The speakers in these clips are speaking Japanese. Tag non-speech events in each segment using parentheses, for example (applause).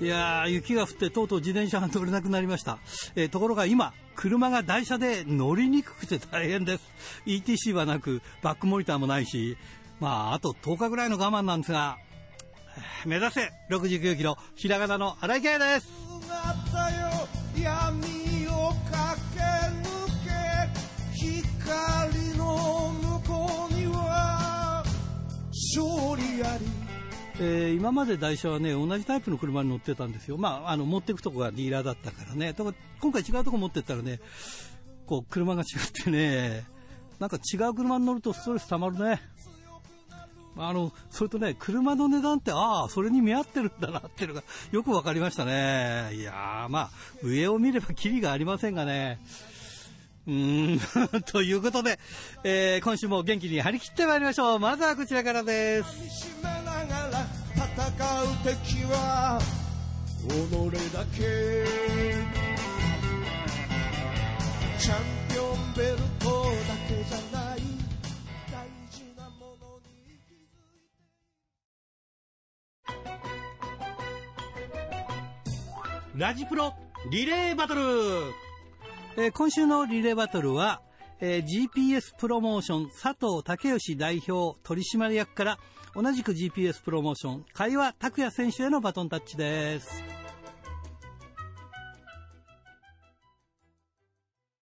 いやー、雪が降ってとうとう自転車が乗れなくなりました。えーところが今、車が台車で乗りにくくて大変です。ETC はなく、バックモニターもないし、まあ、あと10日ぐらいの我慢なんですが、目指せ69キロ、ひらがなの荒井圭です。えー今まで台車はね、同じタイプの車に乗ってたんですよ。まあ、あの、持っていくとこがディーラーだったからね。だから今回違うとこ持ってったらね、こう、車が違ってね、なんか違う車に乗るとストレス溜まるね。あの、それとね、車の値段って、ああ、それに見合ってるんだなっていうのがよくわかりましたね。いや、まあ、上を見ればキリがありませんがね。うーん、(laughs) ということで、えー今週も元気に張り切ってまいりましょう。まずはこちらからです。己だけ。チャンピオンベルトだけじゃない。大事なものに気づいて。ラジプロリレーバトルえー今週のリレーバトルは、えー GPS プロモーション佐藤武義代表取締役から同じく GPS プロモーション海和拓也選手へのバトンタッチです。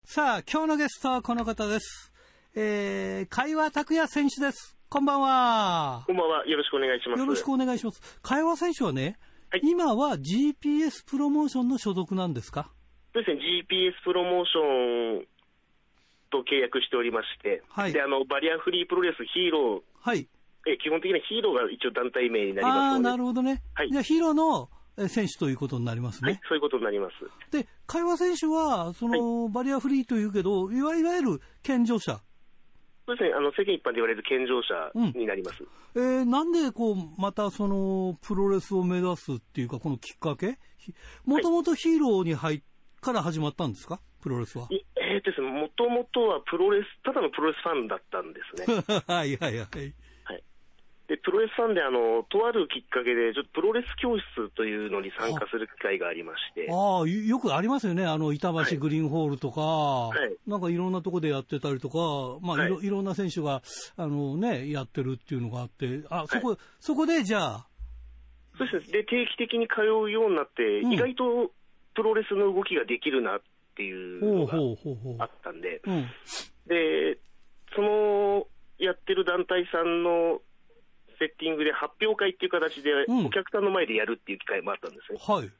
さあ今日のゲストはこの方です、えー、海和拓也選手です。こんばんは。こんばんは。よろしくお願いします。よろしくお願いします。海和選手はね、はい。今は GPS プロモーションの所属なんですか？そうですね、GPS プロモーションと契約しておりまして、はいであのバリアフリープロレスヒーロー、はいえ基本的にはヒーローが一応団体名になりますので、なるほどね。はいじゃあ、ヒーローのえー選手ということになりますね。はい、そういうことになります。で、会話選手は、その、バリアフリーというけど、いわゆる健常者。そうですね、あの世間一般で言われる健常者になります。えーなんで、こう、また、その、プロレスを目指すっていうか、このきっかけ？もともとヒーローに入っから始まったんですか？プロレスは？いえーとです。ね、もともとはプロレス、ただのプロレスファンだったんですね。(laughs) はいはいはい。はい、でプロレスファンであの、とあるきっかけで、ちょっとプロレス教室というのに参加する機会がありまして、ああ、よよくありますよね。あの、板はい。橋グリーンホールとか、い。なんかいろんなとこでやってたりとか、まあ、いろ、はい。いろんな選手が、あのね、やってるっていうのがあって、あ、そこ、そこでじゃあ、そうです。ねで定期的に通うようになって、うん。意外とプロレスの動きができるなっていうのがあ。ったんで、うん。でそのやってる団体さんのセッティングで発表会っていう形で、うんお客さんの前でやるっていう機会もあったんですね。はい。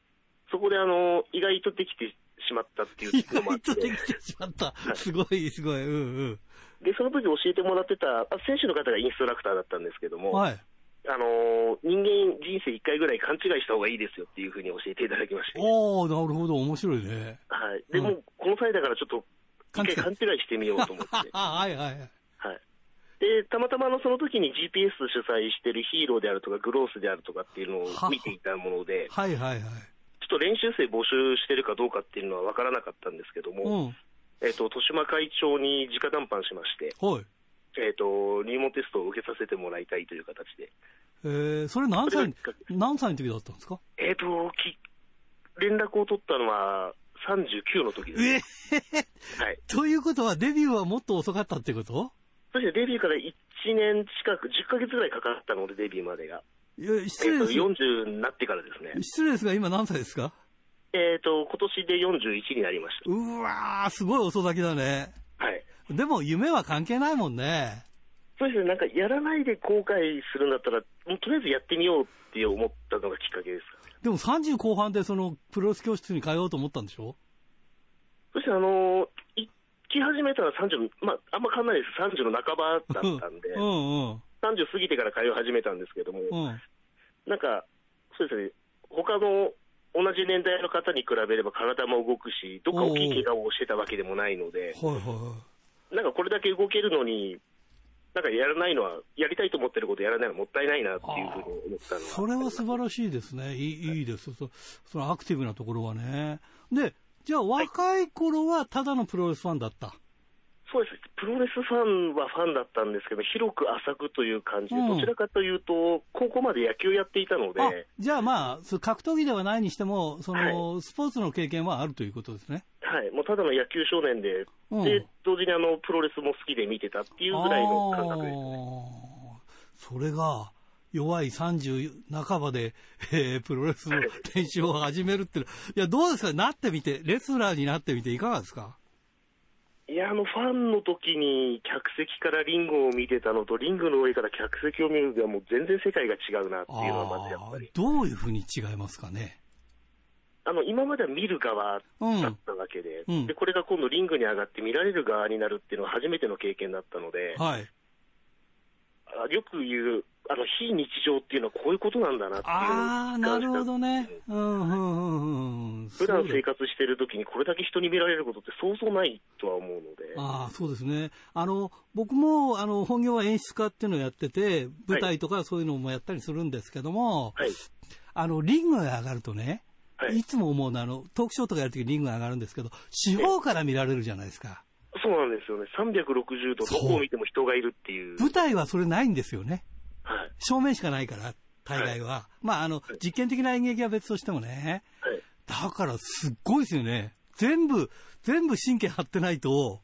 そこであの意外とできてしまったっていうのもあって意外と、できてしまった。すごい、すごい。うんでその時教えてもらってたあ選手の方がインストラクターだったんですけどうん。も、はい。あの人間人生1回ぐらい勘違いした方がいいですよっていうふうに教えていただきまして。おー、なるほど、面白いね。はい。でうんも、この際だからちょっと、一回勘違いしてみようと思って。あ (laughs) はいはいはい。はい。で、たまたまあのその時に GPS 主催してるヒーローであるとか、グロースであるとかっていうのはを見ていたもので、はいはいはい。ちょっと練習生募集してるかどうかっていうのは分からなかったんですけども、うん。えっ、と、豊島会長に直談判しまして、はい。えっ、と、入門テストを受けさせてもらいたいという形で、えー、それ何歳何歳の時だったんですか？えっ、と、き連絡を取ったのは39の時です。えはい。ということは、デビューはもっと遅かったってこと？そしてデビューから1年近く、10ヶ月ぐらいかかったので、デビューまでが。いや失えっと、礼ですよ。40になってからですね。失礼ですが、今何歳ですか？えっ、と、今年で41になりましうわー、すごい遅咲きだね。た。はい。でも、夢は関係ないもんね。そうですね、なんかやらないで後悔するんだったら、もうとりあえずやってみようって思ったのがきっかけですかね。でも30後半でそのプロレス教室に通おうと思ったんでしょ？そしてあのー行き始めたら30、まあ、あんま変わんないです。30の半ばだったんで、(laughs) うんうん。30過ぎてから通い始めたんですけども、うん。なんか、そうですね、他の同じ年代の方に比べれば体も動くし、どっか大きい怪我をしてたわけでもないので、はいはいはい。なんかこれだけ動けるのに、なんかやらないのは、やりたいと思ってることやらないのはもったいないなっていうふうに思ったのは。それは素晴らしいですね。いいいいですそ。そのアクティブなところはね。で、じゃあ若い頃はただのプロレスファンだった。そうです。プロレスファンはファンだったんですけど、広く浅くという感じで、うんどちらかというと、高校まで野球やっていたので、あじゃあまあ、格闘技ではないにしても、その、スポーツの経験はあるということですね。はい、もうただの野球少年で、うん。で同時にあのプロレスも好きで見てたっていうぐらいの感覚です。あー。それが、弱い30半ばで、えープロレスの練習を始めるっていいや、どうですか？なってみて、レスラーになってみていかがですか？いや、あの、ファンの時に客席からリングを見てたのと、リングの上から客席を見るのではもう全然世界が違うなっていうのはまずやっぱり。どういうふうに違いますかね？あの、今までは見る側うんだったわけで、うんで、これが今度リングに上がって見られる側になるっていうのは初めての経験だったので、はい。あよく言う、あの、非日常っていうのはこういうことなんだなっていうああ、なるほどね。うん、うん、うん、普段生活してる時にこれだけ人に見られることってそうそうないとは思うので、ああ、そうですね。あの、僕も、あの、本業は演出家っていうのをやってて、舞台とかそういうのもやったりするんですけども、はい。あの、リングが上がるとね、はいい、つも思うのは、あの、トークショーとかやるときリングが上がるんですけど、四方から見られるじゃないですか。そうなんですよね。360度どこを見ても人がいるっていう。舞台はそれないんですよね。はい。正面しかないから、大概は。まあ、あの、実験的な演劇は別としてもね。はい。だから、すっごいですよね。全部、全部神経張ってないと、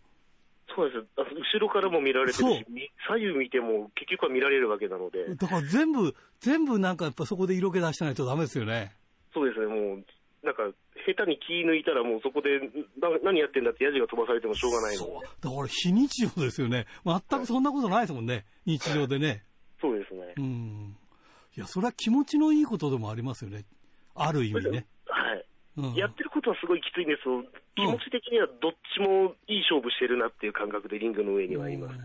そうです。あ後ろからも見られてるし、み左右見ても結局は見られるわけなので、だから全部、全部なんかやっぱそこで色気出してないとダメですよね。そうですね、もう、なんか、下手に気抜いたらもうそこで、な何やってんだってヤジが飛ばされてもしょうがないのそうで。。だから非日常ですよね。全くそんなことないですもんね。日常でね。そうですねう。ん。いや、それは気持ちのいいことでもありますよね。ある意味ね。はい。うん、やってることはすごいきついんですよ。気持ち的にはどっちもいい勝負してるなっていう感覚でリングの上にはいます。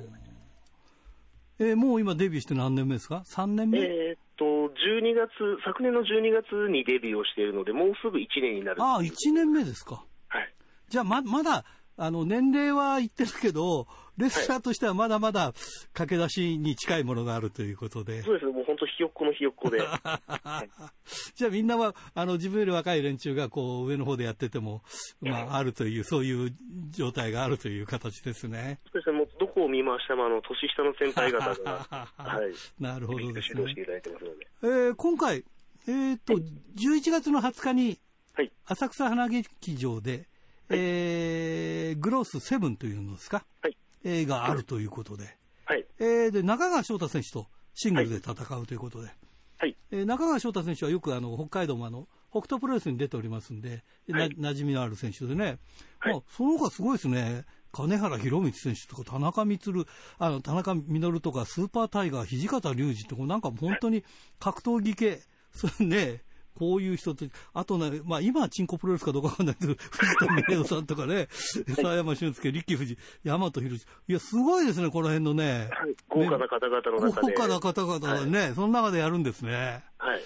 えーもう今デビューして何年目ですか ?3 年目、えーっと、12月、昨年の12月にデビューをしているので、もうすぐ1年になる。ああ、1年目ですか。はい。じゃあま、まだ、あの、年齢は言ってるけど、レスラーとしてはまだまだ駆け出しに近いものがあるということで。そうですね、もう本当ひよっこのひよっこで。(laughs) じゃあみんなは、あの、自分より若い連中がこう、上の方でやってても、まあ、あるという、そういう状態があるという形ですね。そうですね、もうどこを見ましても、あの、年下の先輩方が、(laughs) はい。なるほどですね指導してい。ただいてますので。えー今回、えっ、と、11月の20日に、はい。浅草花劇場で、えーグロースセブンというのですか、はい。映画あるということで、はい。えーで、中川翔太選手とシングルで戦うということで、はい。えー中川翔太選手はよくあの北海道もあの北斗プロレスに出ておりますんで、なはい。馴染みのある選手でね、はい。まあ、その他すごいですね、金原博光選手とか田中光、あの田中稔とかスーパータイガー、土方隆二って、こうなんか本当に格闘技系、それね、こういう人と、あとね、まあ今はチンコプロレスかどうかわかんないけど、藤田峰夫さんとかね、佐山俊介、力藤、大和博士。いや、すごいですね、この辺のね。はい。豪華な方々の中で。豪華な方々がね、その中でやるんですね。はい。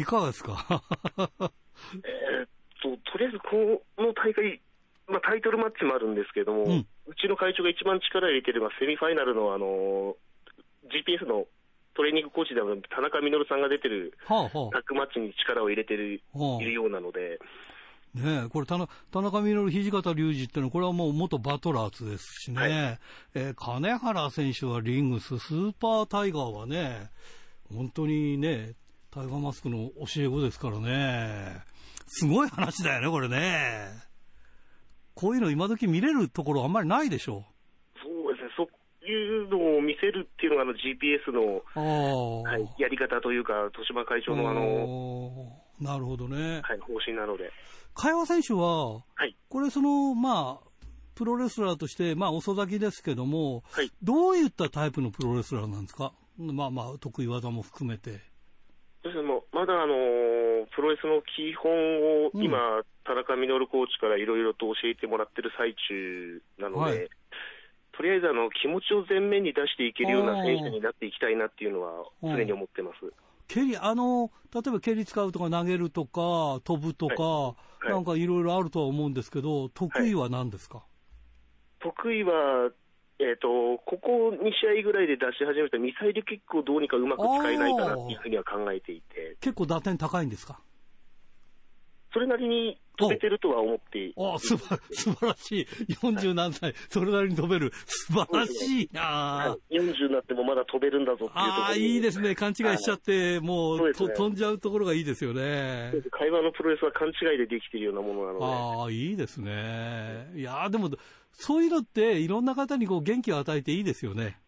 いかがですか？(laughs) えーっと、とりあえずこの大会、まあ、タイトルマッチもあるんですけども、ううんちの会長が一番力を入れてるのはセミファイナルのあの GPS のトレーニングコーチである田中稔さんが出てるはあはタッグマッチに力を入れてる、はあいるようなので、あ。ねえ、これ田中、田中稔、土方隆二ってのは、これはもう元バトラーズですしね。はいえー金原選手はリングス、スーパータイガーはね、本当にね、タイガーマスクの教え子ですからね。すごい話だよね、これね。こういうの今時見れるところあんまりないでしょいうのを見せるっていうのがあの GPS の。はい、やり方というか、豊島会長のあの、の、なるほどね。はい、方針なので、会話選手は、はい、これその、まあ、プロレスラーとして、まあ、遅咲きですけども、はい。どういったタイプのプロレスラーなんですか？まあまあ、得意技も含めて。ですね、もうまだあのープロレスの基本をうん今、田中稔コーチからいろいろと教えてもらってる最中なので、はいとりあえずあの気持ちを前面に出していけるような選手になっていきたいなっていうのはうん。常に思ってます。蹴り、あの、例えば蹴り使うとか投げるとか、飛ぶとか、い。なんかいろいろあるとは思うんですけど、得意は何ですか、得意は、えっ、と、ここ2試合ぐらいで出し始めたミサイルキックをどうにかうまく使えないかなっていうふうには考えていて、結構打点高いんですか？それなりに飛べてるとは思ってあすば、素晴らしい。40何歳、それなりに飛べる。素晴らしいなはい40になってもまだ飛べるんだぞっていうああ、いいですね。勘違いしちゃって、もう、ねと飛んじゃうところがいいですよね。会話のプロレスは勘違いでできているようなものなので。ああ、いいですね。いやーでも、そういうのって、いろんな方にこう元気を与えていいですよね。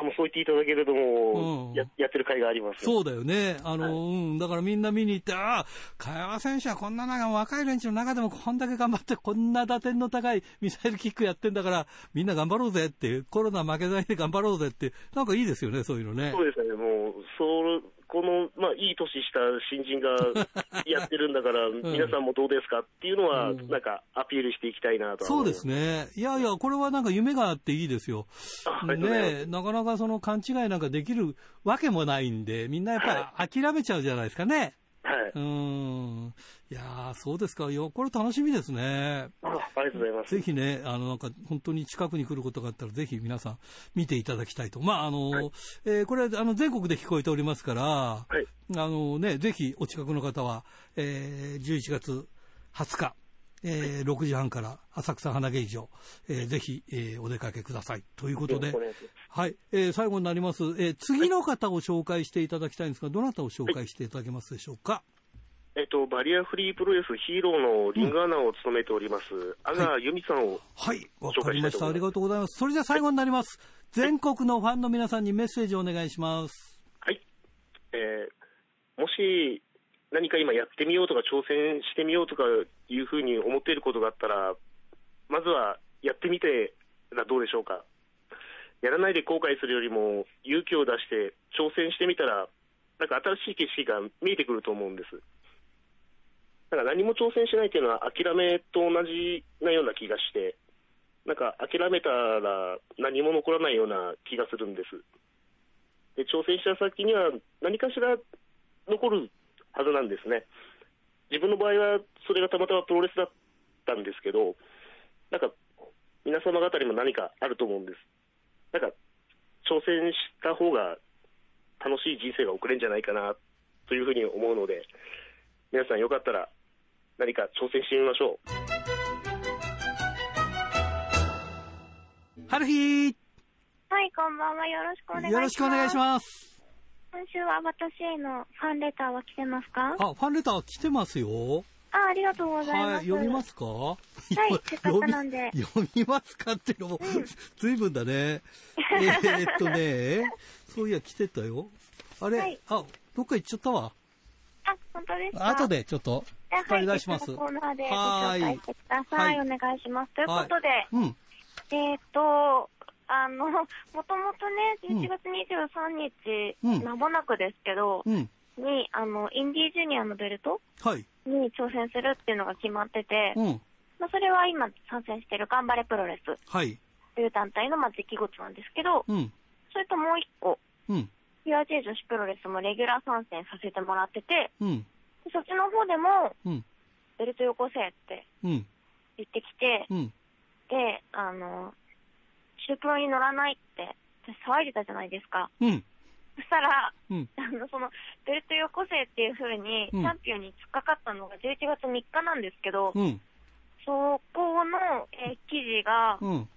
あもうそう言っていただけるともう、うんややってる会があります。そうだよね。あの、うん。だからみんな見に行って、ああ、茅山選手はこんななんか若い連中の中でもこんだけ頑張って、こんな打点の高いミサイルキックやってんだから、みんな頑張ろうぜって、コロナ負けないで頑張ろうぜって、なんかいいですよね、そういうのね。そうですね、もう、そこの、まあ、いい年した新人が (laughs) やってるんだから、皆さんもどうですかっていうのは、うんなんかアピールしていきたいなとはそうですね。いやいや、これはなんか夢があっていいですよ。ねえなかなかその勘違いなんかできるわけもないんで、みんなやっぱり諦めちゃうじゃないですかね。はい。うーん。いやー、そうですか。いや、これ楽しみですね。あありがとうございます。ぜひね、あの、なんか、本当に近くに来ることがあったら、ぜひ皆さん見ていただきたいと。まあ、あの、はいえーこれ、あの、全国で聞こえておりますから、はい。あのね、ぜひお近くの方は、えー11月20日、えー6時半から浅草花芸場、えーぜひ、えーお出かけください。ということではい、えー最後になります、えー次の方を紹介していただきたいんですが、どなたを紹介していただけますでしょうか？えっと、バリアフリープロレスヒーローのリングアナを務めております、阿賀由美さんを、はい、わ紹かりました。ありがとうございます。それじゃあ最後になります。全国のファンの皆さんにメッセージをお願いします。はい。えーもし、何か今やってみようとか挑戦してみようとかいうふうに思っていることがあったら、まずはやってみてはどうでしょうか。やらないで後悔するよりも勇気を出して挑戦してみたら、なんか新しい景色が見えてくると思うんです。だから何も挑戦しないっていうのは諦めと同じなような気がして、なんか諦めたら何も残らないような気がするんです。で挑戦した先には何かしら残るはずなんですね。自分の場合はそれがたまたまプロレスだったんですけど、なんか皆様方にも何かあると思うんです。なんか挑戦した方が楽しい人生が送れるんじゃないかなというふうに思うので、皆さんよかったら何か挑戦してみましょう。春日はい、こんばんは。よろしくお願いします。よろしくお願いします。今週は私へのファンレターは来てますか？あ、ファンレター来てますよ。あ、ありがとうございます。はい、読みますか？はいせっかくなんで (laughs) 読みますかっていうのも、ずいぶんだね。えーっとね、そういや、来てたよ。あれ、はいあ、どっか行っちゃったわ。あ、本当ですか？後。でちょっと、あ引っ張り出します。コーナーでご紹介してください。はお願いします。ということで、うん、えーっと、あの、もともとね、うん。11月23日、うん。間もなくですけど、うん、に、あの、インディージュニアのベルトはい、に挑戦するっていうのが決まってて、うん、まあ、それは今参戦してる頑張れプロレスはい、という団体のまあ出来事なんですけど、うん、それともう一個、うん、PRJ 女子プロレスもレギュラー参戦させてもらってて、うん、でそっちの方でも、うん、ベルトよこせってうん、言ってきて、うん、で、あの、シュープロに乗らないって、私騒いでたじゃないですか。うん、そしたら、うん、あの、その、ベルトよこせっていう風に、チうんャンピオンに突っかかったのが11月3日なんですけど、うん、そこの、えー記事が、うん。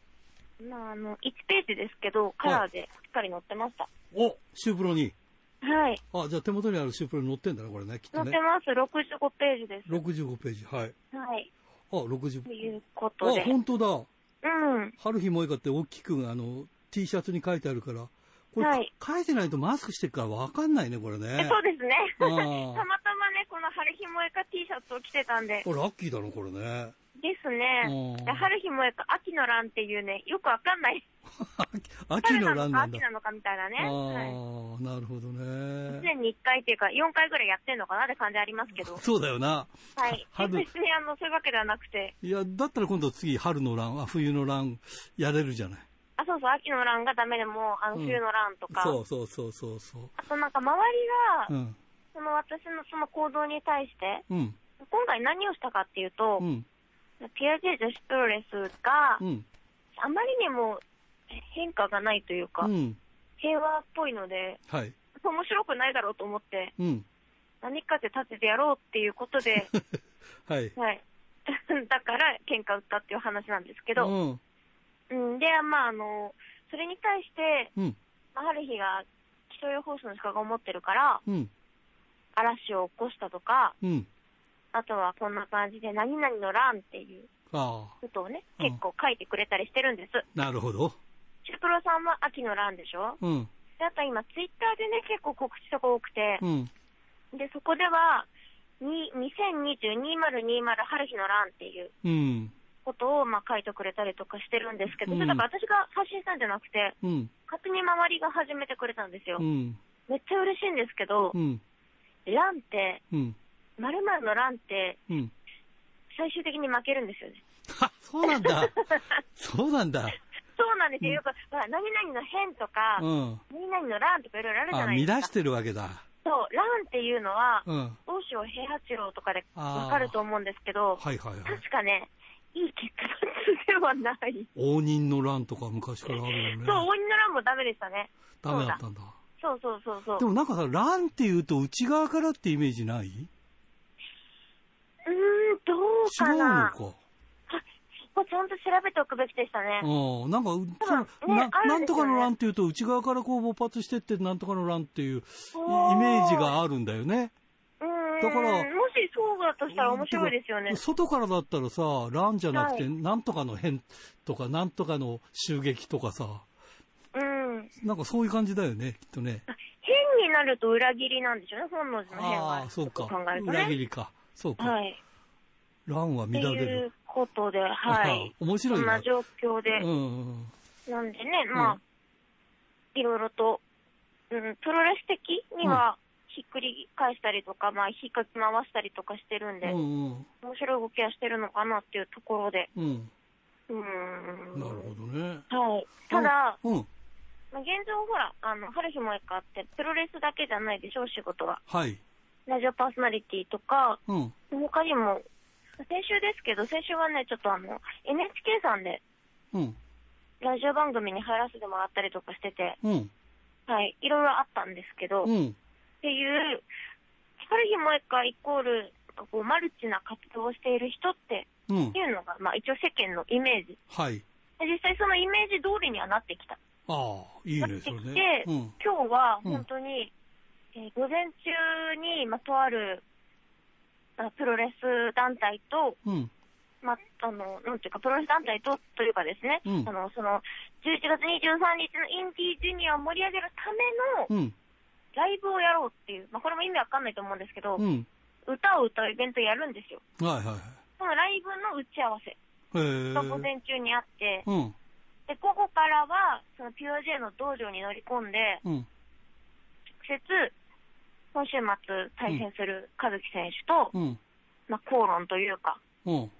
まあ、あの、1ページですけど、カラーでしっかり載ってました。お、シュープロに。はい。あ、じゃあ手元にあるシュープロに載ってんだな、これね、きっとね。載ってます。65ページです。65ページ、はい。はい。あ、60というこあとで。、本当だ。うん。春日萌香って大きくあの T シャツに書いてあるから、これ、はい書いてないとマスクしてるからわかんないね、これえね。そうですね。あ (laughs) たーまたまね、この春日萌えか T シャツを着てたんで。これラッキーだな、これね。ですね春日萌えか秋の蘭っていうね、よくわかんない。(laughs) 秋の春なんだ。秋なのかみたいなね。ああはい。ー、なるほどね。年に1回っていうか、4回ぐらいやってんのかなって感じありますけど。(laughs) そうだよな。はい。春別にあの、そういうわけではなくて、いや、だったら今度次、春のラン、あ冬のラン、やれるじゃない。あ、そうそう、秋の蘭がダメでも、あの、うん冬の蘭とか、そうそうそうそうそう。あとなんか周りが、うん、その私のその行動に対して、うん、今回何をしたかっていうと、うん、ピアジェ女子プロレスがう、ん、あまりにも変化がないというか、うん、平和っぽいので、はい、面白くないだろうと思って、うん。何かで立ててやろうっていうことで、(laughs) はい。はい。(laughs) だから、喧嘩売ったっていう話なんですけど、うん。うん、で、まあ、あの、それに対して、うん。まあ、ある日が気象予報士の資格を持ってるから、うん。嵐を起こしたとか、うん。あとはこんな感じで、何々の乱っていうあことをね、うん結構書いてくれたりしてるんです。あ、なるほど。シュプロさんは秋の乱でしょ？うん。で、あと今、ツイッターでね、結構告知とか多くてう、ん。で、そこでは、に2020-2020春日の乱っていううん。ことを、まあ、書いてくれたりとかしてるんですけど、うんだから私が発信したんじゃなくて、うん。勝手に周りが始めてくれたんですよ。うん。めっちゃ嬉しいんですけどう、ん。乱って、うん。〇〇の乱って、うん。最終的に負けるんですよね。は、そうなんだ。(laughs) そうなんだ。そうなんですよ。よく、ほら、何々の変とか、うん。何々の乱とかいろいろあるじゃあ、ないですか。乱してるわけだ。そう、乱っていうのは、うん。大塩平八郎とかでわかると思うんですけど、はいはいはい。確かね、いい結末ではない。応仁の乱とか昔からあるよね。そう、鬼の乱もダメでしたね。ダメだったんだ。そうそうそうそう。でもなんかさ、乱って言うと内側からってイメージない？うーん、どう違うのかちゃんと調べておくべきでしたね。うん、なんか、そのねななんとかの乱っていうと、内側からこう勃発してって、なんとかの乱っていうイメージがあるんだよね。うーん。だからもしそうだとしたら面白いですよね。外からだったらさ、乱じゃなくて、はいなんとかの変とか、なんとかの襲撃とかさ、うん。なんかそういう感じだよね、きっとね。変になると裏切りなんでしょうね、本能寺の変は。ああ、そうか考え。ると裏切ね。りか。そうか。はい。乱は乱れるう。ことで、はい。面白いなそんな。状況で。うんうん。なんでね、まあ、いろいろと、うん、プロレス的には、ひっくり返したりとか、まあ、引っかき回したりとかしてるんで、うんうん。面白い動きはしてるのかなっていうところで、うん。うーん。なるほどね。はい。ただ、うん。まあ現状ほら、あの、春日萌香って、プロレスだけじゃないでしょ、仕事は。はい。ラジオパーソナリティとか、うん。他にも、先週ですけど、先週はね、ちょっとあの、NHK さんで、うん。ラジオ番組に入らせてもらったりとかしてて、うん。はい、いろいろあったんですけど、っうん。ていう、春日萌香イコール、こう、マルチな活動をしている人ってうんい。うのが、まあ一応世間のイメージ。はい。で実際そのイメージ通りにはなってきた。ああ、いいね、なってきて、ね。うん。今日は本当に、えー午前中に、まあ、とある、あプロレス団体と、うん。まあ、あの、なんていうか、プロレス団体と、というかですね、うんあの、その、11月23日のインディージュニアを盛り上げるためのうん。ライブをやろうっていう、まあ、これも意味わかんないと思うんですけど、うん。歌を歌うイベントやるんですよ。はいはいはい。そのライブの打ち合わせ。が午前中にあって、うん。で、午後からは、その POJ の道場に乗り込んで、うん。直接、今週末対戦する和樹選手と、うん。まあ、口論というか、うん。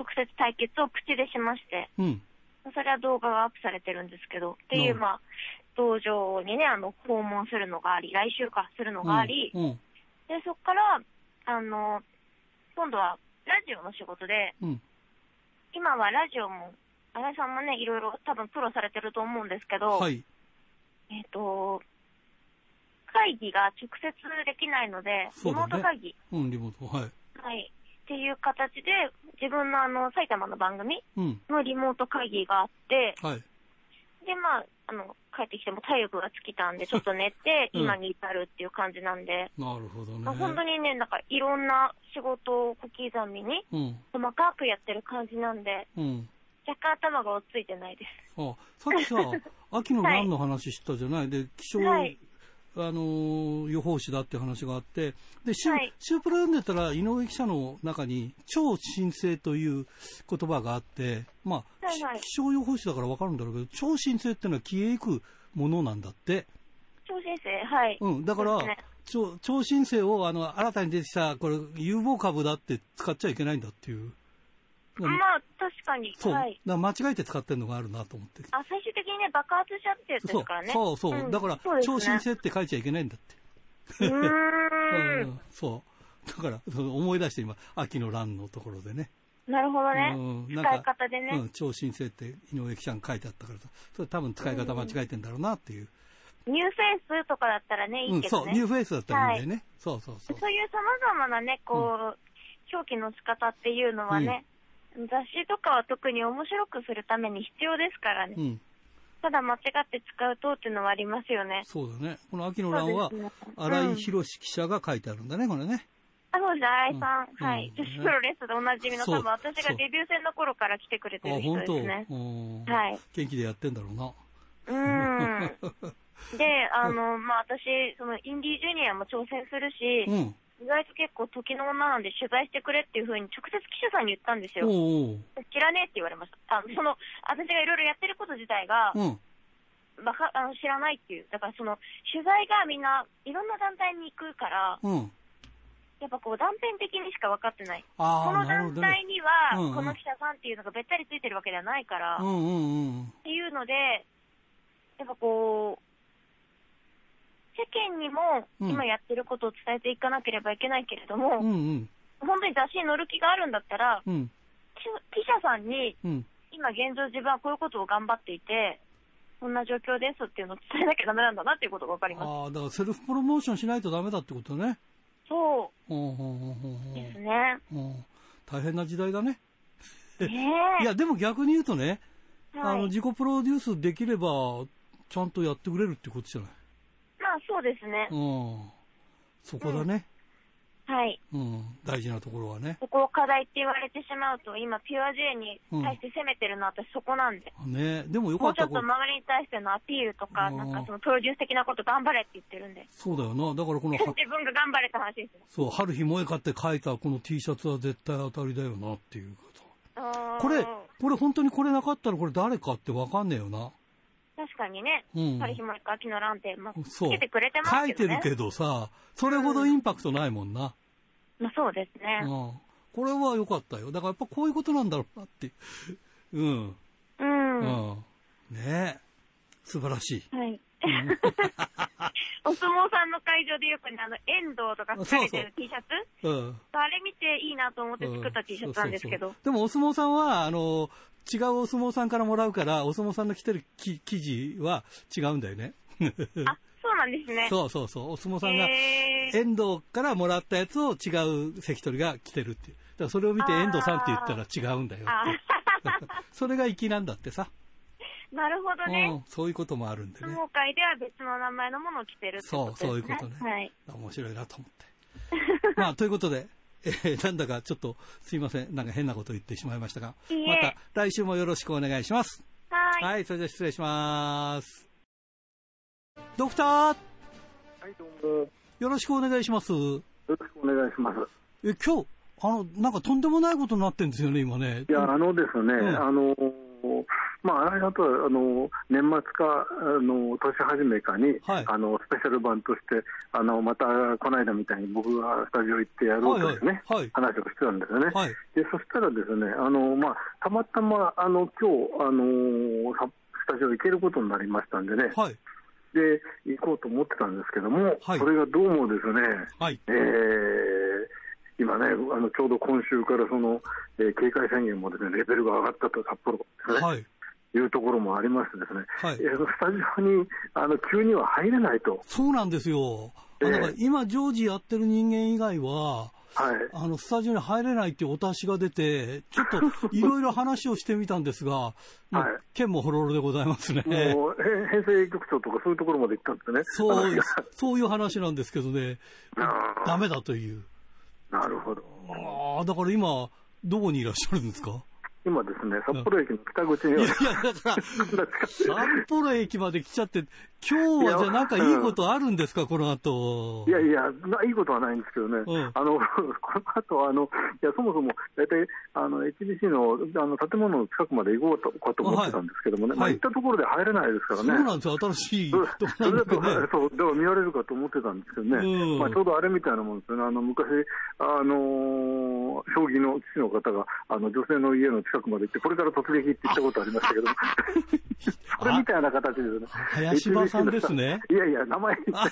直接対決を口でしまして、うん。それは動画がアップされてるんですけど、っていう、うんまあ、道場にね、あの、訪問するのがあり、来週か、するのがあり、うん。で、そこから、あの、今度は、ラジオの仕事で、うん。今はラジオも、新井さんもね、いろいろ多分プロされてると思うんですけど、はい。えっ、と、会議が直接できないので、リモート会議、うん、リモート。はい。はい、っていう形で、自分のあの、埼玉の番組うん。のリモート会議があって、はい。で、まあ、あの、帰ってきても体力が尽きたんで、ちょっと寝て、うん今に至るっていう感じなんで、なるほどね。まあ本当にね、なんかいろんな仕事を小刻みに、うん。細かくやってる感じなんで、うん。若干頭が落ち着いてないです。あ、さっきさ、(laughs) 秋の乱の話したじゃない？で、気象、はいあのー予報士だって話があって、で、シュ,、はいシュープロ読んでたら、井上記者の中に、超新星という言葉があって、まあ、はいはい気象予報士だからわかるんだろうけど、超新星ってのは消えゆくものなんだって。超先生、はい。うん、だから、ね超超新星をあの新たに出てきた、これ、有望株だって使っちゃいけないんだっていう。まあ、確かに。そう、はい。間違えて使ってるのがあるなと思って。あ、最終的にね、爆発しちゃってるやつでそうすからね。そうそう、んだから、超新星って書いちゃいけないんだって。うー。(laughs) うんんそう。だから、思い出して今、秋の乱のところでね。なるほどね。うん使いか方でね。うん、超新星って井上記者に書いてあったからさ、それ多分使い方間違えてんだろうなっていう。ニューフェイスとかだったらね、いうん、そう、いけどね。ニューフェイスだったらいいんだよね。そうそうそう。そういう様々なね、こう、表記の仕方っていうのはね、雑誌とかは特に面白くするために必要ですからね。うん。ただ間違って使うとっていうのはありますよね。そうだね。この秋の欄は新井博記者が書いてあるんだね、これね。あ、そうです、新井さん。うんはい。うん女子プロレスでおなじみの、多分私がデビュー戦の頃から来てくれあ、てる人。ですね。うんはい。元気でやってんだろうな。うーん。(laughs) で、あの、まあ、私、その、インディージュニアも挑戦するし、うん。意外と結構時の女なんで取材してくれっていうふうに直接記者さんに言ったんですよ。おうおう。知らねえって言われました。あの、その、私がいろいろやってること自体が、うん。わかあの知らないっていう。だからその、取材がみんな、いろんな団体に行くから、うん。やっぱこう断片的にしか分かってない。この団。体には、うんうんこの記者さんっていうのがべったりついてるわけではないから、っうんうんうん。ていうので、やっぱこう、世間にもうん今やってることを伝えていかなければいけないけれども、うんうん。本当に雑誌に載る気があるんだったら、うん。記記者さんに、うん。今現状自分はこういうことを頑張っていて、こんな状況ですっていうのを伝えなきゃダメなんだなっていうことが分かります。ああ、だからセルフプロモーションしないとダメだってことね。そうんうんうんうんうですね。大変な時代だね。ねえ。(laughs) いや、でも逆に言うとね、あの、はい、自己プロデュースできれば、ちゃんとやってくれるってことじゃない？まあそうですね。うん。そこだね。はい。うん。大事なところはね。そこを課題って言われてしまうと、今、ピュア J に対して攻めてるのは私そこなんで。ねでもよかもうちょっと周りに対してのアピールとか、うんなんかそのプロデュース的なこと頑張れって言ってるんで。そうだよな。だからこの、は (laughs) 自分が頑張れって話ですね。そう、春日萌香って書いたこの T シャツは絶対当たりだよなっていうこと。ここれ、これ本当にこれなかったらこれ誰かってわかんねえよな。確かにね、うん春日もか秋のランって、まあ、つけてくれてます書いけどね。てるけどさ、それほどインパクトないもんな。まあそうですね。うん。これは良かったよ。だからやっぱこういうことなんだろうなって。うん。うん。うん。ねえ。素晴らしい。はい。(laughs) お相撲さんの会場でよくね、あの、遠藤とか書かれてる T シャツ？うん。あれ見ていいなと思って作った T シャツなんですけどそうそう。そうでもお相撲さんは、あの、違うお相撲さんからもらうから、お相撲さんの着てるき生地は違うんだよね。あ、そうなんですね。(laughs) そうそうそう。お相撲さんが、遠藤からもらったやつを違う関取が着てるっていう。だからそれを見て遠藤さんって言ったら違うんだよあって。(laughs) それが粋なんだってさ。なるほどね。うん。そういうこともあるんでね。相撲界では別の名前のものを着てるってことですね。そうそういうことねはい。面白いなと思って。(laughs) まあ、ということで、えーなんだかちょっとすいません。なんか変なこと言ってしまいましたが、いいえまた来週もよろしくお願いします。はい。はい、それでは失礼します。ドクター、はい、どうも。よよろしくお願いします。ろしくお願いします。え、今日、あの、なんかとんでもないことになってんですよね、今ね。いや、あのですね、うんあの、まあ、あとは、あの、年末か、あの、年始めかに、はいあの、スペシャル版として、あの、また、この間みたいに僕がスタジオ行ってやろうとですね、はいはいはい話をしてたんですよね。はい。で、そしたらですね、あの、まあ、たまたま、あの、今日、あの、さスタジオ行けることになりましたんでね、はい。で、行こうと思ってたんですけども、はいそれがどうもですね、はい。えー今ね、あのちょうど今週からその、えー警戒宣言もですねレベルが上がったと札幌ですね、はい。い、うところもありましてですね、はい。えースタジオにあの急には入れないと、そうなんですよ。あええだから今、常時やってる人間以外は、はい、あの、スタジオに入れないっていうお達しが出て、ちょっといろいろ話をしてみたんですが、(laughs) はい。剣もほろろでございますね。もうへ編成局長とかそういうところまで行ったんですね、そうそういう話なんですけどね、あー。ダメだという。なるほど、ああ、だから今、どこにいらっしゃるんですか？今ですね、札幌駅の北口には、いやだから、(laughs) 札幌駅まで来ちゃって、今日はじゃあなんかいいことあるんですか、この後。いやいやないいことはないんですけどね、うん。あの (laughs) この後あのいやそもそも大体あの HBC のあの建物の近くまで行こうとかと思ってたんですけどもね、はい。まあ、行ったところで入れないですからね。そうなんですよ、新しいそとこなん。だけどね。そう、では見られるかと思ってたんですけどね、うん。まあ、ちょうどあれみたいなもんですよね、あの昔、あのー将棋の棋士の方があの女性の家の近くまで行って、これから突撃って言ったことありましたけど、(laughs) それみたいな形ですね。林場さんですね。いやいや、名前言っあ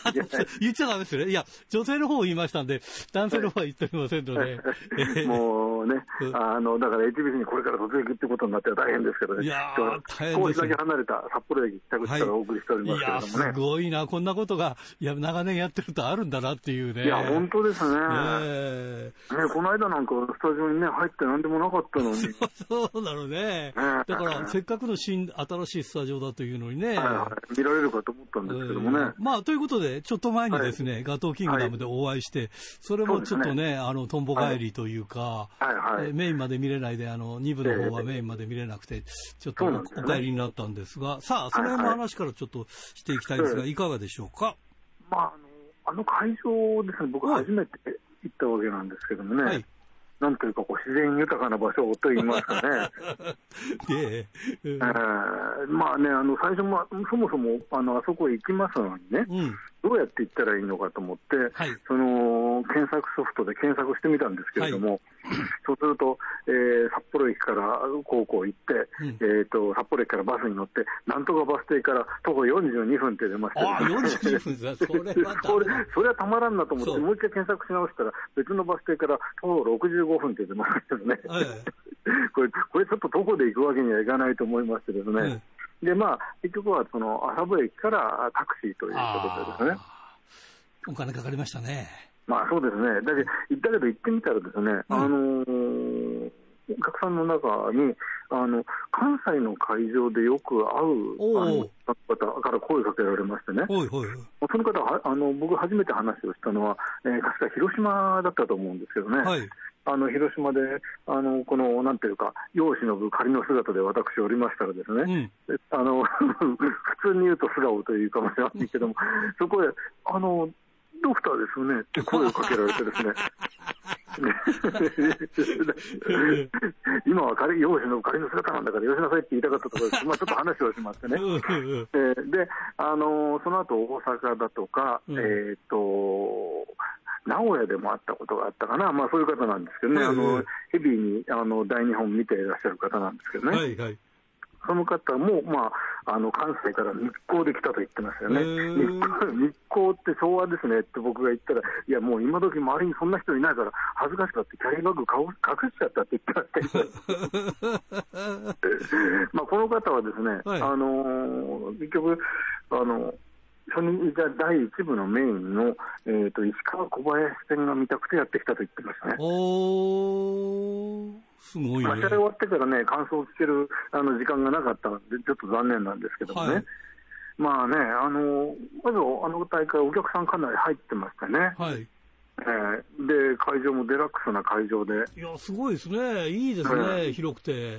ちゃダメですね。いや、女性の方を言いましたんで、男性の方は言っておりませんので。え (laughs) ーもうねうん、あのだから HBC にこれから突撃ってことになっては大変ですけどね、いやー今日は少しだけ離れた札幌駅北口からお送りしておりますけれいや、すどもね。ごいな、こんなことが、いや、長年やってるとあるんだなっていうね。いや、本当ですね。えね、この間なんかスタジオにね、入ってなんでもなかったのに。(laughs) そうだろうね。だから、せっかくの新、新しいスタジオだというのにね。はいはい、見られるかと思ったんですけどもね。えーまあ、ということで、ちょっと前にですね、ガトーキングダムでお会いして、それもちょっとね、あの、トンボ帰りというか、はい。はい。えーメインまで見れないで、あの、2部の方はメインまで見れなくて、ちょっとお帰りになったんですが、さあ、その辺の話からちょっとしていきたいんですが、はい。いかがでしょうか？まあ、あのあの会場ですね、僕はい。初めて行ったわけなんですけどもね。はい。なんというかこう自然豊かな場所といいますかね。で、(laughs) えーえーまあね、あの最初、まあ、そもそもあのあそこへ行きますのにね、うん。どうやって行ったらいいのかと思って、はいその検索ソフトで検索してみたんですけれども、そうすると、えー札幌駅から高校行って、うんえーと、札幌駅からバスに乗って、なんとかバス停から徒歩42分って出ましたああ、42分ですね。(laughs) それはダそれ。それはたまらんなと思って、もう一回検索し直したら、別のバス停から徒歩65分って出ましたよね。え (laughs) これ、これちょっと徒歩で行くわけにはいかないと思いましてですね。で、まあ、結局はその麻布駅からタクシーということでですね。お金かかりましたね。まあそうですね。だけど、行ったけど行ってみたらですね、あのーお客さんの中に、あの、関西の会場でよく会おううあの方から声かけられましてね。おいおい。その方は、あの、僕初めて話をしたのは、えー、確か広島だったと思うんですけどね。はい。あの、広島で、あの、この、なんていうか、世を忍ぶ仮の姿で私おりましたらですね、うん。あの、(laughs) 普通に言うと素顔というかもしれませんけども、(laughs) そこへ、あの、ドクターですよねって声をかけられてですね。(laughs) 今は彼、容姿の仮の姿なんだから、よしなさいって言いたかったところです。まあちょっと話をしましてね。えーで、あのその後大阪だとか、うんえっ、と、名古屋でもあったことがあったかな、まあそういう方なんですけどね、うんあのヘビーにあの大日本見ていらっしゃる方なんですけどね。はいはい。その方も、まあ、あの関西から日光で来たと言ってましたよね。日光 (laughs) 日光って昭和ですねって僕が言ったら、いや、もう今時周りにそんな人いないから、恥ずかしかったキャリーバッグ顔隠しちゃったって言ってましたけど、(laughs) まあこの方はですね、はいあのー結局、あの初日じゃ第1部のメインの、えー、と石川小林戦が見たくてやってきたと言ってましたね。すごいねまあ、。試合終わってからね、感想を聞けるあの時間がなかったので、ちょっと残念なんですけどもね。はいまあね、あの、まずあの大会、お客さんかなり入ってましたね。はい。えーで、会場もデラックスな会場で、ね、いや、すごいですね。いいですね。広くて。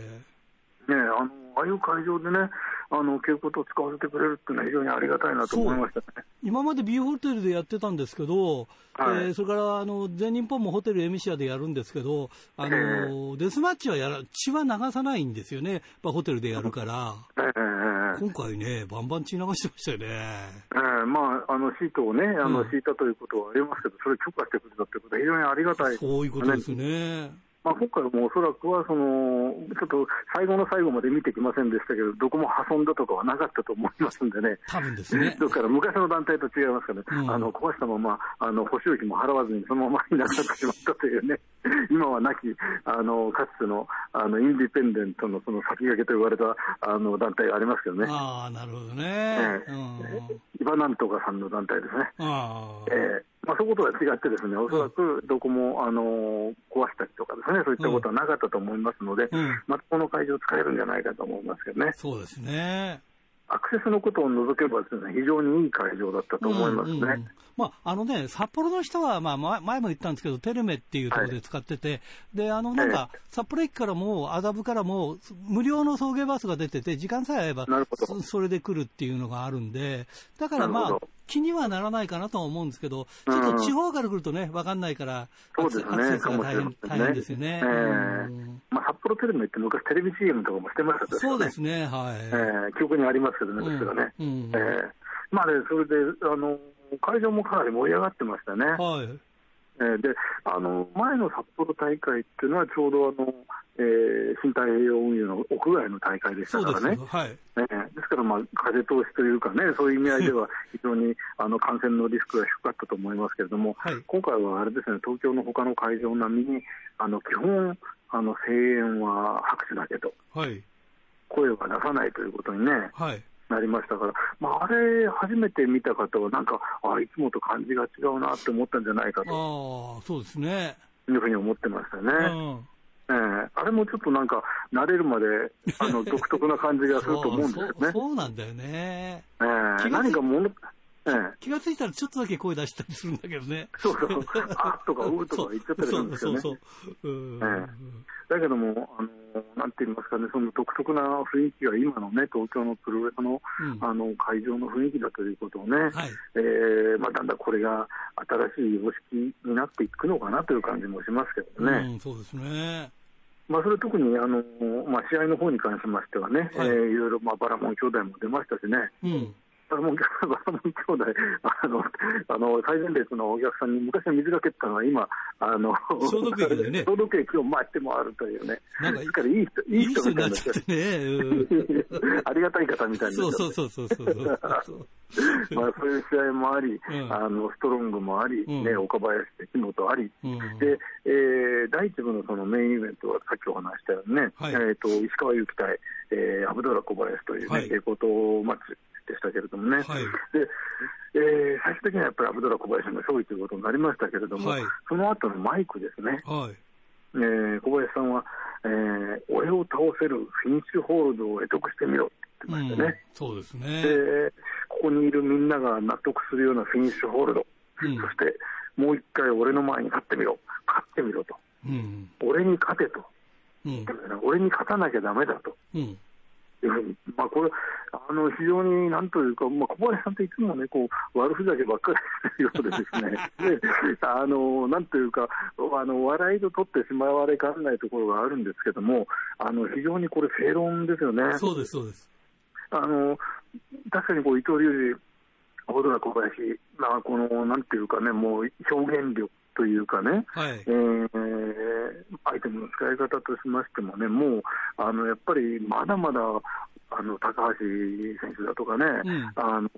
あの、ああいう会場でね、あの、稽古と使わせてくれるっていうのは非常にありがたいなと思いましたね。今まで B ホテルでやってたんですけど、はいえーそれからあの全日本もホテルエミシアでやるんですけど、あのデスマッチはやら血は流さないんですよね、やっぱホテルでやるから、えー今回ね、バンバン血流してましたよね。えーまあ、あのシートをね、あのうん敷いたということはありますけど、それ許可してくれたということは非常にありがたい。そういうことですね。まあ、今回もおそらくはその、ちょっと最後の最後まで見てきませんでしたけど、どこも破損だとかはなかったと思いますんでね。多分ですね。(laughs) だから昔の団体と違いますからね、うんあの壊したままあの補修費も払わずにそのままいなってしまったというね、(laughs) 今はなきあのかつてのあのインディペンデントのその先駆けと言われたあの団体がありますけどね、ああ、なるほどね。えうんイバなんとかさんの団体ですね。ああえーまあ、そういうことは違ってですね、おそらくどこも、あの壊したりとかですね、そういったことはなかったと思いますので、うん。またこの会場使えるんじゃないかと思いますけどね。そうですね。アクセスのことを除けばですね、非常にいい会場だったと思いますね。うんうんうん。まあ、あのね、札幌の人は、まあ、前前も言ったんですけど、テルメっていうところで使ってて、で、あの、なんか、札幌駅からも、麻布からも、無料の送迎バスが出てて、時間さえ合えばそ、それで来るっていうのがあるんで、だからまあ気にはならないかなとは思うんですけど、ちょっと地方から来るとね、わかんないから、そうですねアクセスが大変大変ですよね。まあ、札幌テレビって昔テレビ CM とかもしてましたね。そうですね、はい。えー記憶にありますけどね、ですからね。うんうんえーまあね、それで、あの、会場もかなり盛り上がってましたね。はい。えーであの前の札幌大会っていうのは、ちょうどあの、えー新太平洋運輸の屋外の大会でしたからねですよ。。はい。えーですから、まあ、風通しというかね、そういう意味合いでは、(laughs) 非常にあの感染のリスクが低かったと思いますけれども、はい今回はあれですね、東京の他の会場並みに、あの基本、あの声援は拍手だけと、はい。声は出さないということに、ね、はい。なりましたから、まあ、あれ、初めて見た方は、なんか、あいつもと感じが違うなって思ったんじゃないかとああ、そうですね。いうふうに思ってましたね。うん。ええあれもちょっとなんか、慣れるまであの (laughs) 独特な感じがすると思うんですよそうね。そうなんだよね。ええ気がつ何かもの、ええ気がついたらちょっとだけ声出したりするんだけどね。そうそう、あとかうとか言っちゃったりするんですよね。そうそうそう。うん。えだけども、あのなんて言いますかね、その独特な雰囲気が今のね、東京のプロレスの,、うんあの会場の雰囲気だということをね、はい。えーまあ、だんだんこれが新しい様式になっていくのかなという感じもしますけどね。うん、そうですね。まあ、それ特にあの、まあ、試合の方に関しましてはね、はいいえーいろいろ、まあ、バラモン兄弟も出ましたしね、うん。バラモン兄弟あの (laughs) あの最前列のお客さんに昔は水がけってたのは今あの消毒液でね。(laughs) 消毒液を回ってもあるというね。なんかからいい人いいいい人人になっちゃってね。(laughs) うん。ありがたい方みたいなそうそうそうそうそう。まあ、そういう試合もあり、うん。あのストロングもあり、うん。ね、岡林、関本あり、うん。でえー第一部のそのメインイベントはさっきお話ししたようにね、はい。えー、と石川祐希対、えーアブドラ小林という、ねはい。栄光島マッチでしたけれどもね、はいでえー最終的にはやっぱりアブドラ小林の勝利ということになりましたけれども、はいその後のマイクですね、はい。えー小林さんは、えー俺を倒せるフィニッシュホールドを得得してみろって言ってましたね。そうですね。でここにいるみんなが納得するようなフィニッシュホールド、うんそしてもう一回俺の前に立ってみろ、勝ってみろと、うん。俺に勝てと、うん。俺に勝たなきゃだめだとうん。いうふうに、まあ、これ、あの非常になんというか、まあ、小林さんっていつもね、こう悪ふざけばっかりしてるようでですね、(laughs) であのなんというか、あの笑いと取ってしまわれかねないところがあるんですけども、あの非常にこれ、正論ですよね。そうです、そうです。あの確かにこう伊藤隆二、小林、まあ、このなんていうかね、もう表現力というかね、はいえ。ーアイテムの使い方としましてもね、もうあのやっぱりまだまだあの高橋選手だとかね、うんあの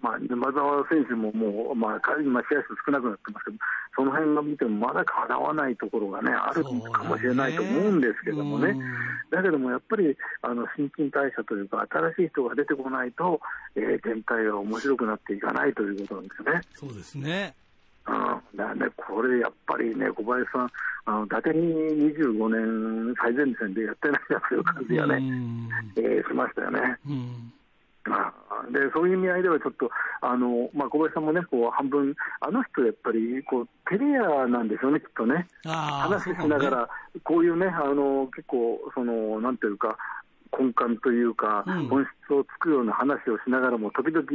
まあ、沼澤選手ももう、まあ、今、試合数少なくなってますけど、その辺が見てもまだかなわないところがね、あるかもしれないと思うんですけどもね。うんだけどもやっぱりあの新陳代謝というか、新しい人が出てこないと、えー全体が面白くなっていかないということなんですね。そうですね。うん、だね、これやっぱりね、小林さん、あの伊達に25年最前線でやってないなという感じがね、うんえーしましたよね。うん。まあ、でそういう意味合いではちょっと、あのまあ、小林さんもね、こう半分、あの人、やっぱりこうテレアなんでしょうね、きっとね。話しながら、こういうね、あの結構その、なんていうか、根幹というか、うん。本質をつくような話をしながらも、時々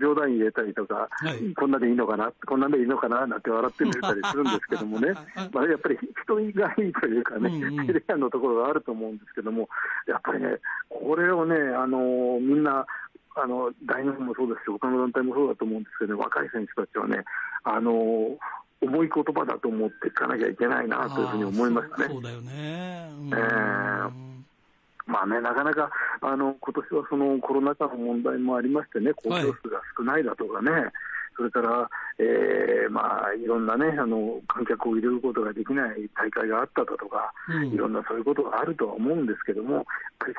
冗談入れたりとか、はい。こんなでいいのかな、こんなでいいのかななんて笑ってみたりするんですけどもね、まあ、やっぱり人がいいというかね、うん。うんテレアのところがあると思うんですけども、やっぱりね、これをね、あのみんな、あの大日本もそうですし、他の団体もそうだと思うんですけど、ね、若い選手たちはね、あの重い言葉だと思っていかなきゃいけないなというふうに思いましたね。そうだよね。うん。えーまあね、なかなかあの今年はそのコロナ禍の問題もありましてね、公表数が少ないだとかね、それから、えーまあ、いろんなねあの、観客を入れることができない大会があっただとか、うんいろんなそういうことがあるとは思うんですけども、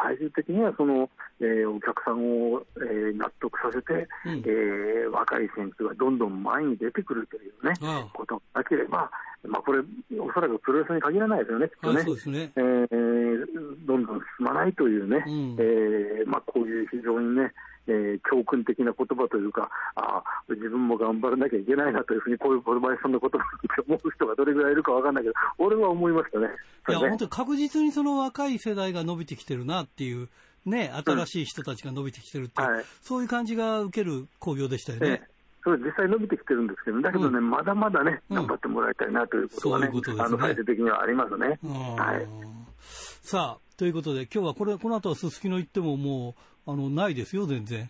最終的にはその、えーお客さんを、えー納得させて、うんえー若い選手がどんどん前に出てくるというね、ああことがなければ、まあ、これ、おそらくプロレスに限らないですよね、きっとねあそう。ですね。えーどんどん進まないというね、うんえーまあ、こういう非常にね、えー教訓的な言葉というか、あー自分も頑張らなきゃいけないなというふうに、こういう小林さんの言葉を聞いて思う人がどれぐらいいるかわかんないけど、俺は思いましたね。いや、本当に確実にその若い世代が伸びてきてるなっていう、ね、新しい人たちが伸びてきてるっていう、はい。そういう感じが受ける興行でしたよね。ええそれ実際伸びてきてるんですけど、だけどね、うん。まだまだね、うん。頑張ってもらいたいなということがね、そういうことですね。あの最終的にはありますね。うんはいさあ、ということで、今日はこれ、この後はすすきの行ってももう、あの、ないですよ、全然。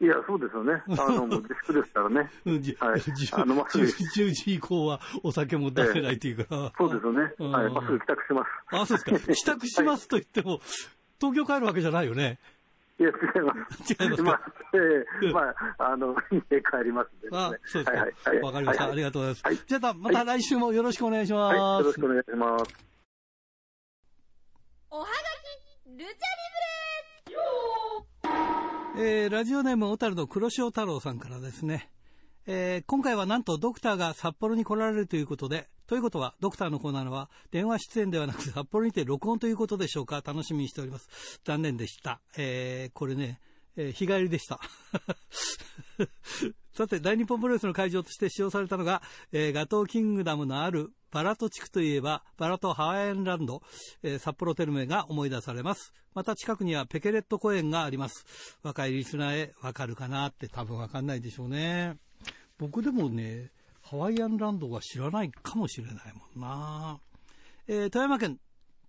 いや、そうですよね。あの、(laughs) もう自粛ですからね。はい10あのまっすぐ10時以降はお酒も出せないっていうから。そうですよね。うんはい、まっすぐ帰宅します。あ、そうですか。帰宅しますと言っても、東京帰るわけじゃないよね。いや、違います。(laughs) 違いますかまあ、(laughs) ええまあ、あの、家帰りますんでね。あ、そうですか。はいはい。わかりました。はいありがとうございます。はいじゃあ、また来週もよろしくお願いします。はい、よろしくお願いします。おはがきルチャリえーラジオネーム小樽の黒潮太郎さんからですね、えー今回はなんとドクターが札幌に来られるということで、ということは、ドクターのコーナーは電話出演ではなく札幌にて録音ということでしょうか楽しみにしております。残念でした。えーこれね、えー日帰りでした。さて、大日本プロレスの会場として使用されたのが、えーガトーキングダムのあるバラト地区といえば、バラトハワイアンランド、えー札幌テルメが思い出されます。また近くにはペケレット公園があります。若いリスナーへわかるかなって多分わかんないでしょうね。僕でもね、ハワイアンランドは知らないかもしれないもんな。えー富山県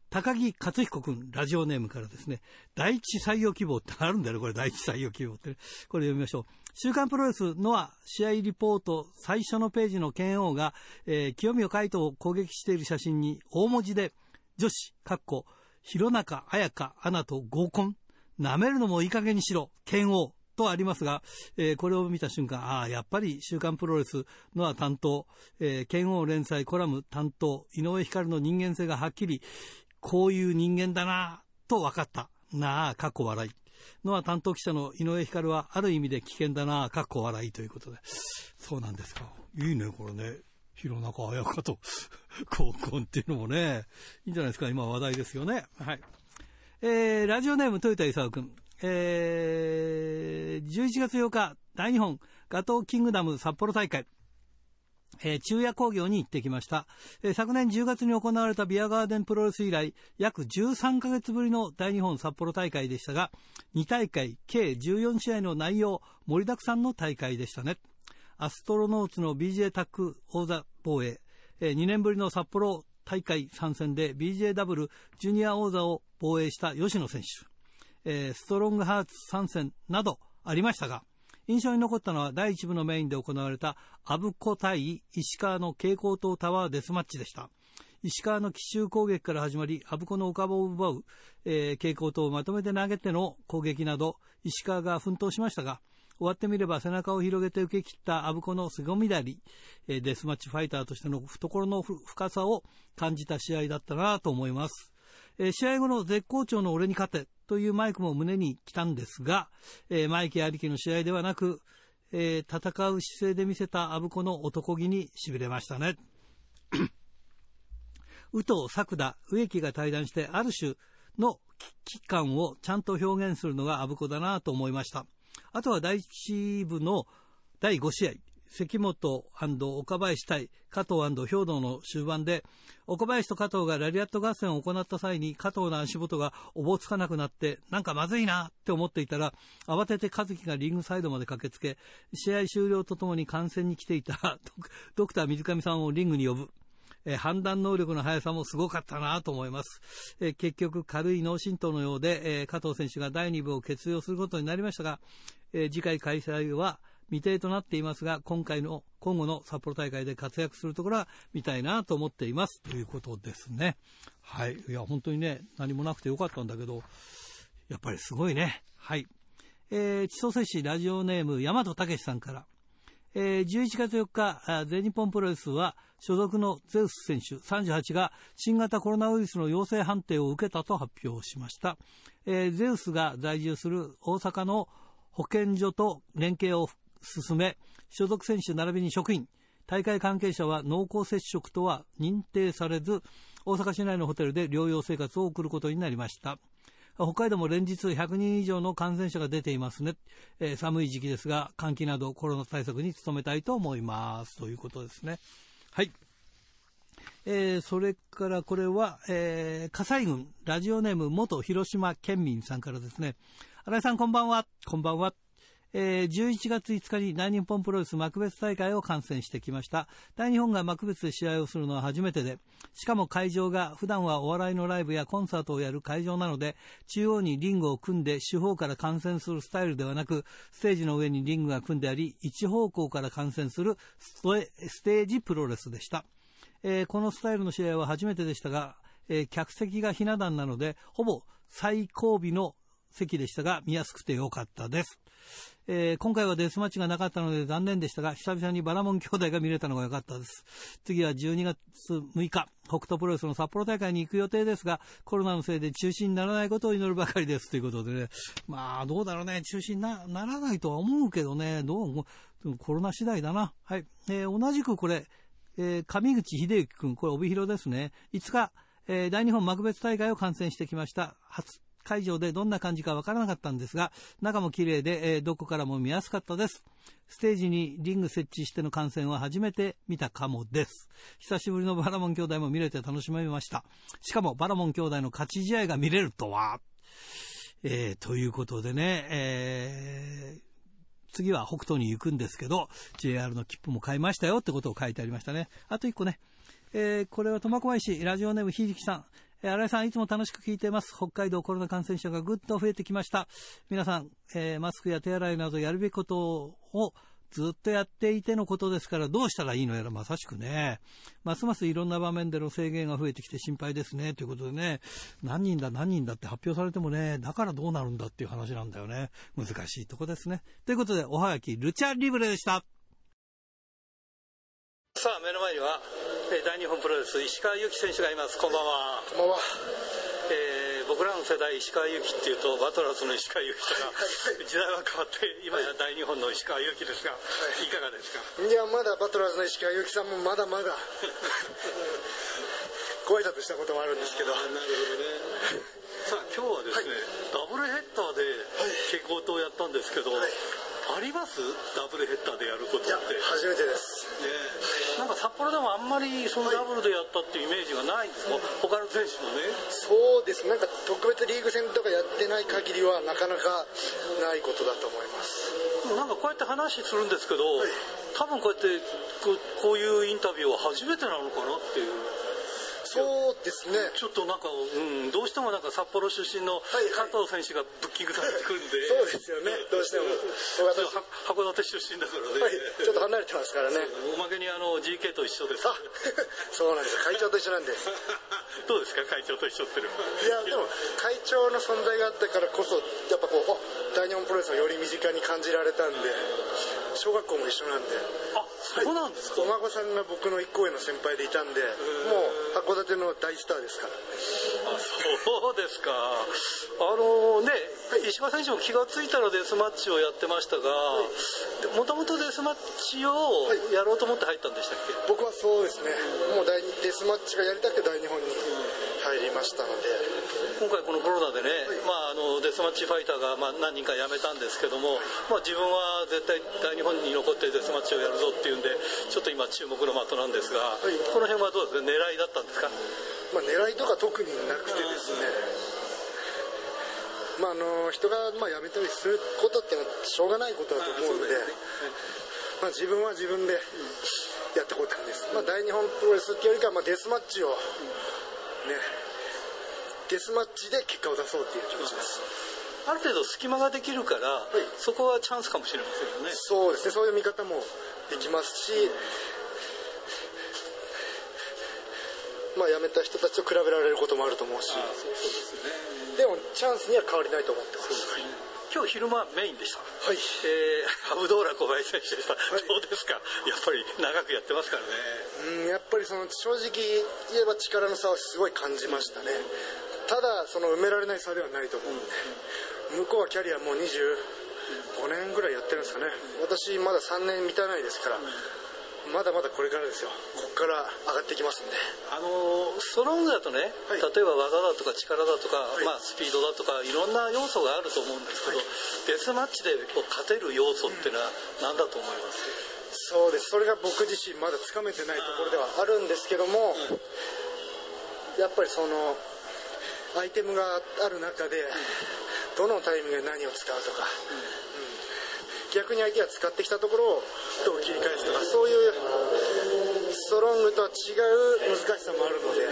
高木克彦君、ラジオネームからですね、第一採用希望ってあるんだよね、これ、第一採用希望ってね。これ読みましょう。週刊プロレスのは試合リポート最初のページの剣王が、えー清宮海斗を攻撃している写真に大文字で、女子、かっこ、弘中綾香アナと合コン、舐めるのもいい加減にしろ、剣王。とありますが、えーこれを見た瞬間、ああ、やっぱり週刊プロレスのは担当、えー剣王連載コラム担当、井上光の人間性がはっきり、こういう人間だなと分かった。なあ、かっこ笑い。のは担当記者の井上光はある意味で危険だなかっこ笑いということで。そうなんですか。いいね、これね。弘中綾香と (laughs) 合コンっていうのもね、いいんじゃないですか。今話題ですよね。はい。えー、ラジオネーム豊田勲君。えー、11月8日、大日本ガトーキングダム札幌大会。えー中夜工業に行ってきました、えー昨年10月に行われたビアガーデンプロレス以来、約13ヶ月ぶりの大日本札幌大会でしたが、2大会、計14試合の内容、盛りだくさんの大会でしたね。アストロノーツの BJ タック王座防衛、えー2年ぶりの札幌大会参戦で BJW ジュニア王座を防衛した吉野選手、えーストロングハーツ参戦などありましたが、印象に残ったのは第1部のメインで行われたアブコ対石川の蛍光灯タワーデスマッチでした。石川の奇襲攻撃から始まり、アブコのお株を奪う、えー蛍光灯をまとめて投げての攻撃など、石川が奮闘しましたが、終わってみれば背中を広げて受け切ったアブコの凄みだり、えーデスマッチファイターとしての懐の深さを感じた試合だったなと思います。え試合後の絶好調の俺に勝てというマイクも胸に来たんですが、えマイキーありきの試合ではなく、え戦う姿勢で見せたアブコの男気に痺れましたね。(clears throat) 宇藤、作田、植木が対談してある種の危機感をちゃんと表現するのがアブコだなと思いました。あとは第一部の第5試合、関本岡林対加藤兵道の終盤で、岡林と加藤がラリアット合戦を行った際に加藤の足元がおぼつかなくなって、なんかまずいなって思っていたら、慌てて和樹がリングサイドまで駆けつけ、試合終了とともに観戦に来ていた (laughs) ドクター水上さんをリングに呼ぶ。え判断能力の速さもすごかったなと思います。え結局、軽い脳震盪のようで、え加藤選手が第2部を欠場することになりましたが、え次回開催は未定となっていますが、今回の、今後の札幌大会で活躍するところは見たいなと思っています。ということですね。はい。いや、本当にね、何もなくてよかったんだけど、やっぱりすごいね。はい。えー、千歳市ラジオネーム、大和武さんから。えー11月4日、全日本プロレスは所属のゼウス選手38が新型コロナウイルスの陽性判定を受けたと発表しました。えーゼウスが在住する大阪の保健所と連携を進め、所属選手並びに職員、大会関係者は濃厚接触とは認定されず、大阪市内のホテルで療養生活を送ることになりました。北海道も連日100人以上の感染者が出ていますね。えー寒い時期ですが、換気などコロナ対策に努めたいと思います。ということですね。はい。えーそれからこれは、えー、火災軍、ラジオネーム元広島県民さんからですね。新井さんこんばんは。こんばんは。えー11月5日に大日本プロレス幕別大会を観戦してきました。大日本が幕別で試合をするのは初めてで、しかも会場が普段はお笑いのライブやコンサートをやる会場なので、中央にリングを組んで四方から観戦するスタイルではなく、ステージの上にリングが組んであり、一方向から観戦するスステージプロレスでした。えーこのスタイルの試合は初めてでしたが、えー客席がひな壇なので、ほぼ最後尾の席でしたが、見やすくてよかったです。えー今回はデスマッチがなかったので残念でしたが、久々にバラモン兄弟が見れたのが良かったです。次は12月6日、北斗プロレスの札幌大会に行く予定ですが、コロナのせいで中止にならないことを祈るばかりです。ということでね、まあ、どうだろうね、中止になならないとは思うけどね、どうも、コロナ次第だな。はい。えー同じくこれ、えー上口秀幸君、これ帯広ですね。5日、えー大日本幕別大会を観戦してきました。初会場でどんな感じかわからなかったんですが、中も綺麗で、えーどこからも見やすかったです。ステージにリング設置しての観戦は初めて見たかもです。久しぶりのバラモン兄弟も見れて楽しめました。しかもバラモン兄弟の勝ち試合が見れるとは。えーということでね、えー次は北東に行くんですけど、JR の切符も買いましたよってことを書いてありましたね。あと一個ね、えーこれは苫小牧市、ラジオネームひじきさん。え新井さん、いつも楽しく聞いてます。北海道コロナ感染者がぐっと増えてきました。皆さん、えーマスクや手洗いなどやるべきことをずっとやっていてのことですから、どうしたらいいのやらまさしくね。ますますいろんな場面での制限が増えてきて心配ですね。ということでね、何人だ何人だって発表されてもね、だからどうなるんだっていう話なんだよね。難しいとこですね。ということで、おはがき、ルチャリブレでした。さあ、目の前には、えー大日本プロレス、石川祐希選手がいます。こんばんは。こんばんは。えー僕らの世代、石川祐希っていうと、バトラーズの石川祐希とか、時代は変わって、今や大日本の石川祐希ですが、いかがですか？いや、まだバトラーズの石川祐希さんもまだまだ、(laughs) ご挨拶したこともあるんですけど、なるほどね。さあ、今日はですね、ダブルヘッダーで蛍光灯をやったんですけど、あります？ダブルヘッダーでやることって。初めてです。ねなんか札幌でもあんまりそのダブルでやったっていうイメージがないんですか、他の選手もね。そうです。なんか特別リーグ戦とかやってない限りはなかなかないことだと思います。でもなんかこうやって話するんですけど、多分こうやってこういうインタビューは初めてなのかなっていう。そうですね。ちょっとなんか、うん、どうしてもなんか札幌出身のはい加藤選手がブッキングされてくるんで。そうですよね。どうしても。は函館出身だからね。はい、ちょっと離れてますからね。おまけにあの GK と一緒です。あ、(laughs) そうなんです。会長と一緒なんで。(laughs) どうですか？会長と一緒っていうのはいや、でも会長の存在があったからこそ、やっぱこう、あ大日本プロレスをより身近に感じられたんで、小学校も一緒なんで。あ、そうなんですか、お孫さんが僕の一個上の先輩でいたんで、もう函館の大スターですから。あそうですか。あのね、石川選手も気がついたらデスマッチをやってましたが、もともとデスマッチをやろうと思って入ったんでしたっけ、僕はそうですね、もう大デスマッチがやりたくて大日本に入りましたので、今回このコロナでね、まあ、あのデスマッチファイターがまあ何人か辞めたんですけども、まあ、自分は絶対大日本に残ってデスマッチをやるぞっていうんでちょっと今注目の的なんですが、い。この辺はどうですか？狙いだったんですか？まあ、狙いとか特になくてですね、まあ、あの人がまあ辞めたりすることってのはしょうがないことだと思うんで、まあ、自分は自分でやってこうって感じです、まあ、大日本プロレスっていうよりかはまあデスマッチをねデスマッチで結果を出そうっていう気持ちです。ある程度隙間ができるから、い。そこはチャンスかもしれませんよね。そうですね。そういう見方もできますしまあ辞めた人たちと比べられることもあると思うし。そうですね。でもチャンスには変わりないと思ってます今日昼間メインでした。はい。えー、(laughs) ハブドーラ小林選手でした、い。どうですか？やっぱり長くやってますからね。うんやっぱりその正直言えば力の差はすごい感じましたね。ただその埋められない差ではないと思うんで。向こうはキャリアもう25年ぐらいやってるんですかね。私まだ3年満たないですからまだまだこれからですよ。ここから上がってきますんで。あのーストロングだとね、はい。例えば技だとか力だとか、い。まあ、スピードだとかいろんな要素があると思うんですけど、デスマッチでこう勝てる要素っていうのは何だと思います？そうです。それが僕自身まだつかめてないところではあるんですけどもやっぱりそのアイテムがある中でどのタイミングで何を使うとか、うん逆に相手が使ってきたところをどう切り返すとかそういうストロングとは違う難しさもあるので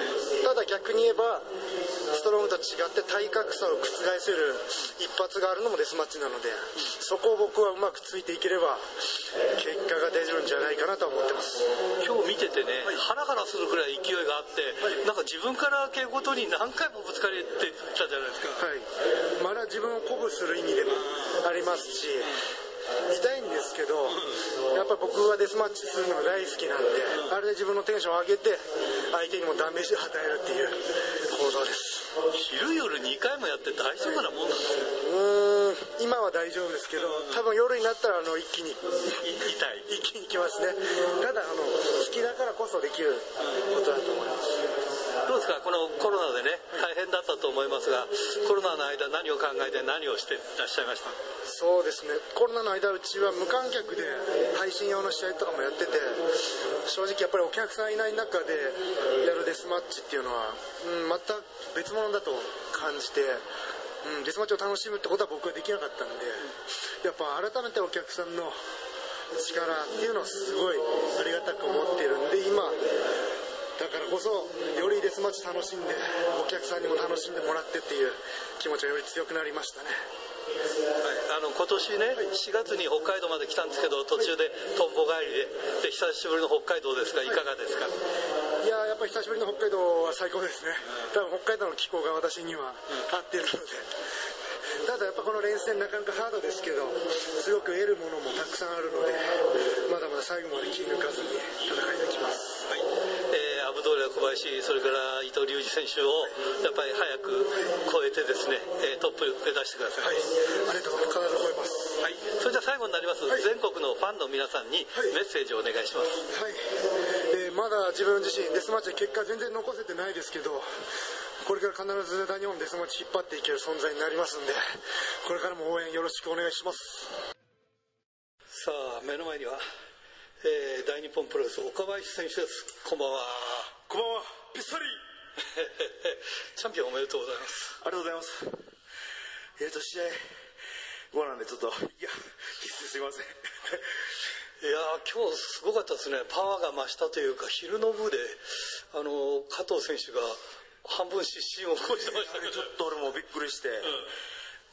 ただ逆に言えばストロングと違って体格差を覆せる一発があるのもデスマッチなのでそこを僕はうまくついていければ結果が出るんじゃないかなと思ってます。今日見ててね、ハラハラするくらい勢いがあって、なんか自分から稽古とに何回もぶつかりってたじゃないですか。はい、まだ自分を鼓舞する意味でもありますし見たいんですけどやっぱり僕はデスマッチするのが大好きなんであれで自分のテンションを上げて相手にもダメージを与えるっていう行動です昼夜2回もやって大丈夫なもんなんですよ。うーん今は大丈夫ですけど多分夜になったらあの一気にい痛い。一気にきますねただあの好きだからこそできることだと思いますどうですか、このコロナでね、大変だったと思いますが、コロナの間何を考えて何をしていらっしゃいました？そうですね。コロナの間うちは無観客で配信用の試合とかもやってて正直やっぱりお客さんいない中でやるデスマッチっていうのは、うん、また別物だと感じて、うん、デスマッチを楽しむってことは僕はできなかったんでやっぱ改めてお客さんの力っていうのをすごいありがたく思ってるんで今だからこそよりデスマッチ楽しんでお客さんにも楽しんでもらってっていう気持ちがより強くなりましたね。はい、あの今年ね、4月に北海道まで来たんですけど、途中でトンボ帰りで、で久しぶりの北海道ですが、い。かがですか？いややっぱり久しぶりの北海道は最高ですね。多分北海道の気候が私には合ってるので。ただやっぱこの連戦なかなかハードですけどすごく得るものもたくさんあるのでまだまだ最後まで気抜かずに戦い抜きますはいえーアブドーラ小林、それから伊藤隆二選手をやっぱり早く超えてですね、えートップ目指してください。はいありがとうございますはい、それじゃあ最後になります、はい全国のファンの皆さんにはいメッセージをお願いします。はい、えーまだ自分自身デスマッチで結果全然残せてないですけどこれから必ず大日本デスマッチ引っ張っていける存在になりますんでこれからも応援よろしくお願いしますさあ、目の前には、えー大日本プロレス岡林選手です。こんばんは。こんばんは、ピッサリチャンピオンおめでとうございます。ありがとうございます。えっ、と、試合後なんで、ちょっと、(laughs) いや、すいません。いやー今日すごかったですね、パワーが増したというか、昼の部で、あの加藤選手が半分失神を起こしてましたけど、ちょっと俺もびっくりして、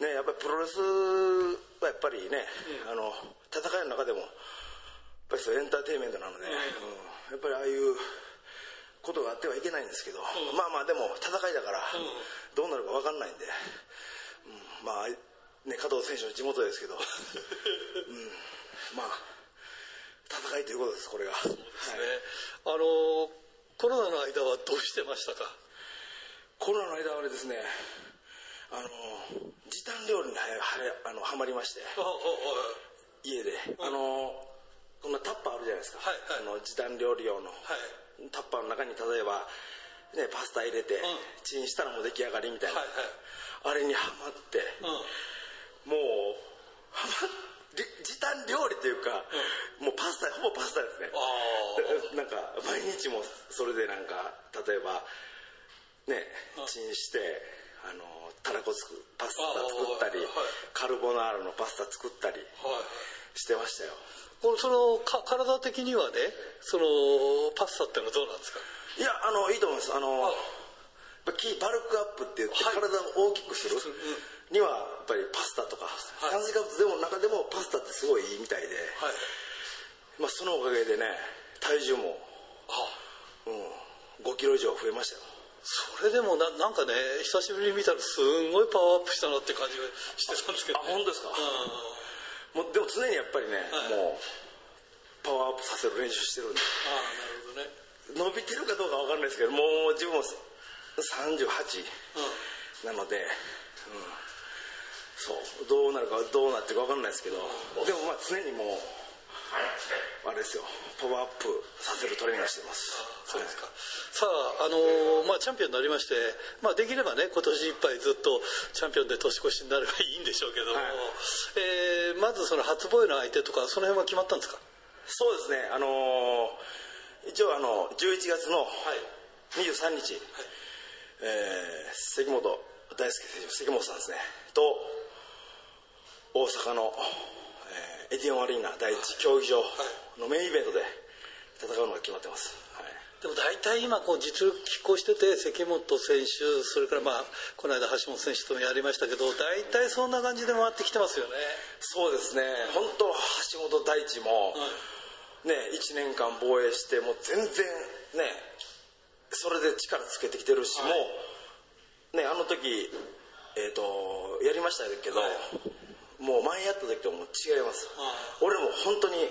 ね、やっぱりプロレスはやっぱりね、あの、戦いの中でも、やっぱりそうエンターテインメントなので、うんやっぱりああいうことがあってはいけないんですけど、まあまあでも戦いだから、どうなるか分かんないんで、うん。まあ、ね、加藤選手の地元ですけど、(laughs) うん、まあ、戦いということです、これが。はい。ねあのコロナの間はどうしてましたか？コロナの間はですね、あの、時短料理にはやあのハマりまして、家で、あの、こんなタッパーあるじゃないですか。はいはい。あの時短料理用の、はいタッパーの中に例えば、ね、パスタ入れて、ん。チンしたらもう出来上がりみたいな、はいはい。あれにハマって、うん。もう、ハマり時短料理というか、もうパスタ、ほぼパスタですね。あ (laughs) なんか毎日もそれでなんか例えばねチンしてあのたらこつくパスタ作ったりあはい。カルボナーラのパスタ作ったりはい。してましたよそのか体的にはねそのパスタってのはどうなんですか？いやあのいいと思います。あのキーバルクアップって言ってはい。体を大きくするにはやっぱりパスタとか炭水化物でも中でもパスタってすごいいいみたいで、はい。まあ、そのおかげでね体重も、うん、5キロ以上増えましたよ。それでもななんかね久しぶりに見たらすんごいパワーアップしたなって感じがしてたんですけど、あ本当ですか？うんもうでも常にやっぱりね、はい。もうパワーアップさせる練習してるんで。ああなるほどね。伸びてるかどうかわかんないですけどもう自分も38なので、うん、そう。どうなるかどうなってるかわかんないですけど。でもまあ常にもうあれですよパワーアップさせるトレーニングをしてます。そうですか。さあ、あのーまあ、チャンピオンになりまして、まあ、できればね、今年いっぱいずっとチャンピオンで年越しになればいいんでしょうけども、はい。えーまずその初防衛の相手とか、その辺は決まったんですか？そうですね。あのー一応あの11月の23日、えー関本大輔選手関本さんですね。と大阪のえーエディオンアリーナ第一競技場のメインイベントで戦うのが決まってます、はい。でも大体今こう実力拮抗してて関本選手それからまあこの間橋本選手ともやりましたけど大体そんな感じで回ってきてますよね。そうですね。本当橋本大地も、ね1年間防衛してもう全然ねそれで力つけてきてるし、もうねあの時えっ、とやりましたけど、もう前やった時ともう違います、俺も本当に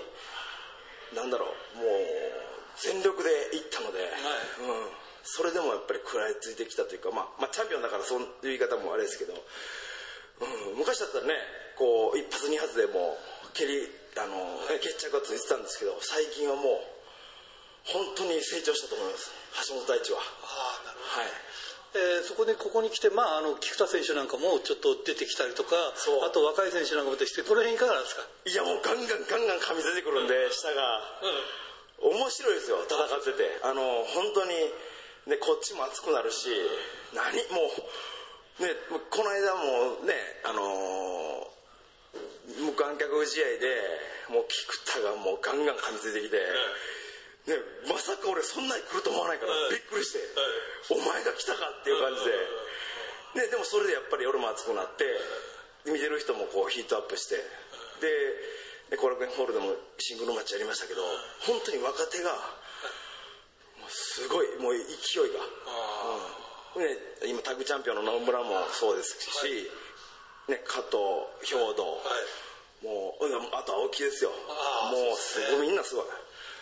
なんだろうもう全力でいったので、うん、それでもやっぱり食らいついてきたというか、まあ、まあチャンピオンだからそういう言い方もあれですけど、うん、昔だったらねこう一発二発でもう蹴りあの決着がついてたんですけど最近はもう本当に成長したと思います。橋本大地は。ああなるほはい。ど、えーそこでここに来て、まあ、あの菊田選手なんかもちょっと出てきたりとかあと若い選手なんかも出てきてこの辺いかがですか？いやもうガンガンガンガン噛み出てくるんで下が。面白いですよ戦ってて。あの本当にねこっちも熱くなるし何もうねこの間もねあの無観客試合でもう菊田がもうガンガン噛みついてきて、ね、まさか俺そんなに来ると思わないからびっくりして、お前が来たかっていう感じで、ね、でもそれでやっぱり俺も熱くなって見てる人もこうヒートアップしてで後楽園ホールでもシングルマッチやりましたけど本当に若手がもうすごいもう勢いが、うん。ね、今タッグチャンピオンの野村もそうですし、ね、加藤兵道、もううんあと青木ですよ。もうすごいみんなすごい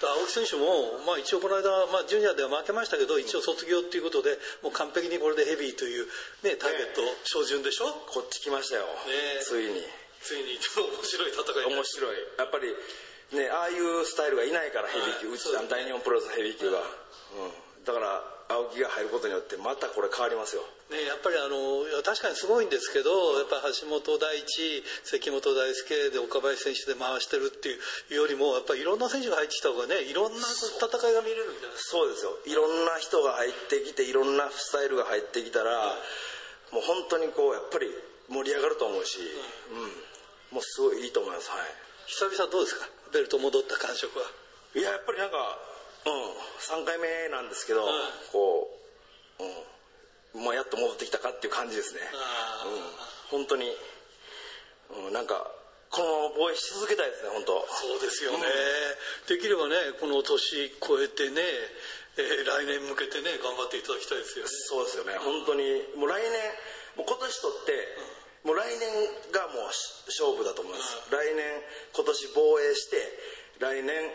青木選手も、まあ、一応この間、まあ、ジュニアでは負けましたけど一応卒業っていうことでもう完璧にこれでヘビーという、ね、ターゲット照準でしょ、こっち来ましたよ、ねついに。ついに面白い戦い面白い。やっぱりねああいうスタイルがいないからヘビー級、うち大日本プロレスのヘビー級が、うん、だから青木が入ることによってまたこれ変わりますよ。ね、やっぱりあの確かにすごいんですけどやっぱり橋本大地関本大輔で岡林選手で回してるっていうよりもやっぱりいろんな選手が入ってきた方がねいろんな戦いが見れるんじゃな。いですかそうですよ。いろんな人が入ってきていろんなスタイルが入ってきたら、もう本当にこうやっぱり盛り上がると思うし、うん。もうすごいいいと思います。はい。久々どうですか？ベルト戻った感触は。いややっぱりなんかうん3回目なんですけど、ん。こう、うん、まあやっと戻ってきたかっていう感じですね。うん、本当に、うん、なんかこのまま防衛し続けたいですね本当。そうですよね、できればねこの年超えてね、えー来年向けてね頑張っていただきたいですよね。そうですよね。本当に。もう来年もう今年とって、もう来年がもうし勝負だと思います、来年今年防衛して来年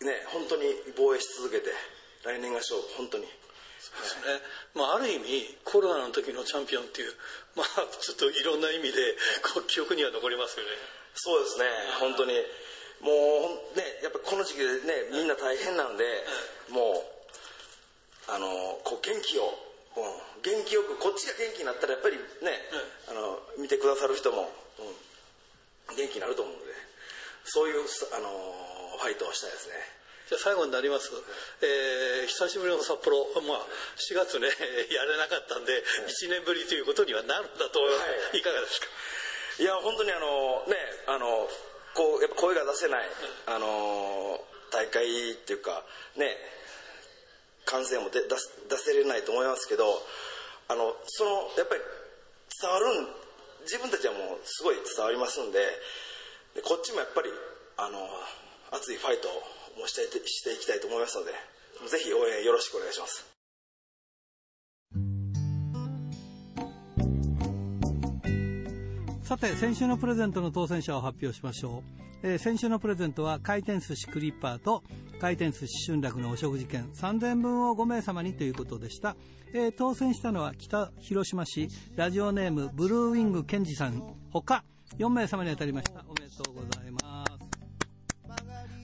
ね本当に防衛し続けて来年が勝負本当に。ですね。まあ、ある意味コロナの時のチャンピオンっていう、(laughs) まあ、ちょっといろんな意味でこう記憶には残りますよね。そうですね本当に。もうねやっぱこの時期でねみんな大変なので、もうあのこう元気を、うん、元気よくこっちが元気になったらやっぱりね、あの見てくださる人も、うん、元気になると思うのでそういうあのファイトをしたいですね。じゃあ最後になります、えー久しぶりの札幌、まあ、4月ね (laughs) やれなかったんで1年ぶりということにはなるんだと思います、はい。い、かがですか？いや本当にあのねあのこうやっぱ声が出せない、あの大会っていうかね歓声も出出せれないと思いますけどあのそのやっぱり伝わるん自分たちはもうすごい伝わりますんででこっちもやっぱりあの熱いファイトをしててしていきたいと思いますのでぜひ応援よろしくお願いします。さて先週のプレゼントの当選者を発表しましょう、えー先週のプレゼントは回転寿司クリッパーと回転寿司春楽のお食事券3000分を5名様にということでした、えー当選したのは北広島市ラジオネームブルーウィングケンジさんほか4名様に当たりました。おめでとうございます。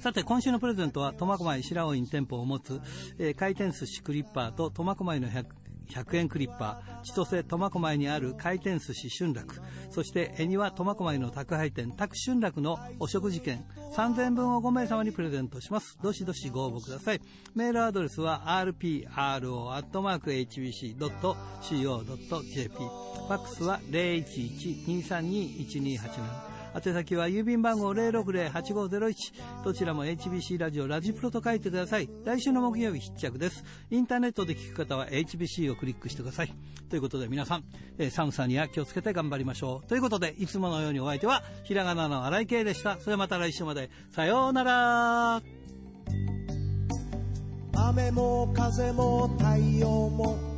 さて今週のプレゼントは苫小牧白老院店舗を持つ、えー回転寿司クリッパーと苫小牧の 100, 100円クリッパー千歳苫小牧にある回転寿司春楽そして恵庭苫小牧の宅配店宅春楽のお食事券3000分を5名様にプレゼントします。どしどしご応募ください。メールアドレスは rpro.hbc.co.jp ファックスは0112321287宛先は郵便番号060-8501どちらも HBC ラジオラジプロと書いてください。来週の木曜日必着です。インターネットで聞く方は HBC をクリックしてください。ということで皆さん、えー寒さには気をつけて頑張りましょう。ということでいつものようにお相手はひらがなの荒井圭でした。それはまた来週まで。さようなら。雨も風も太陽も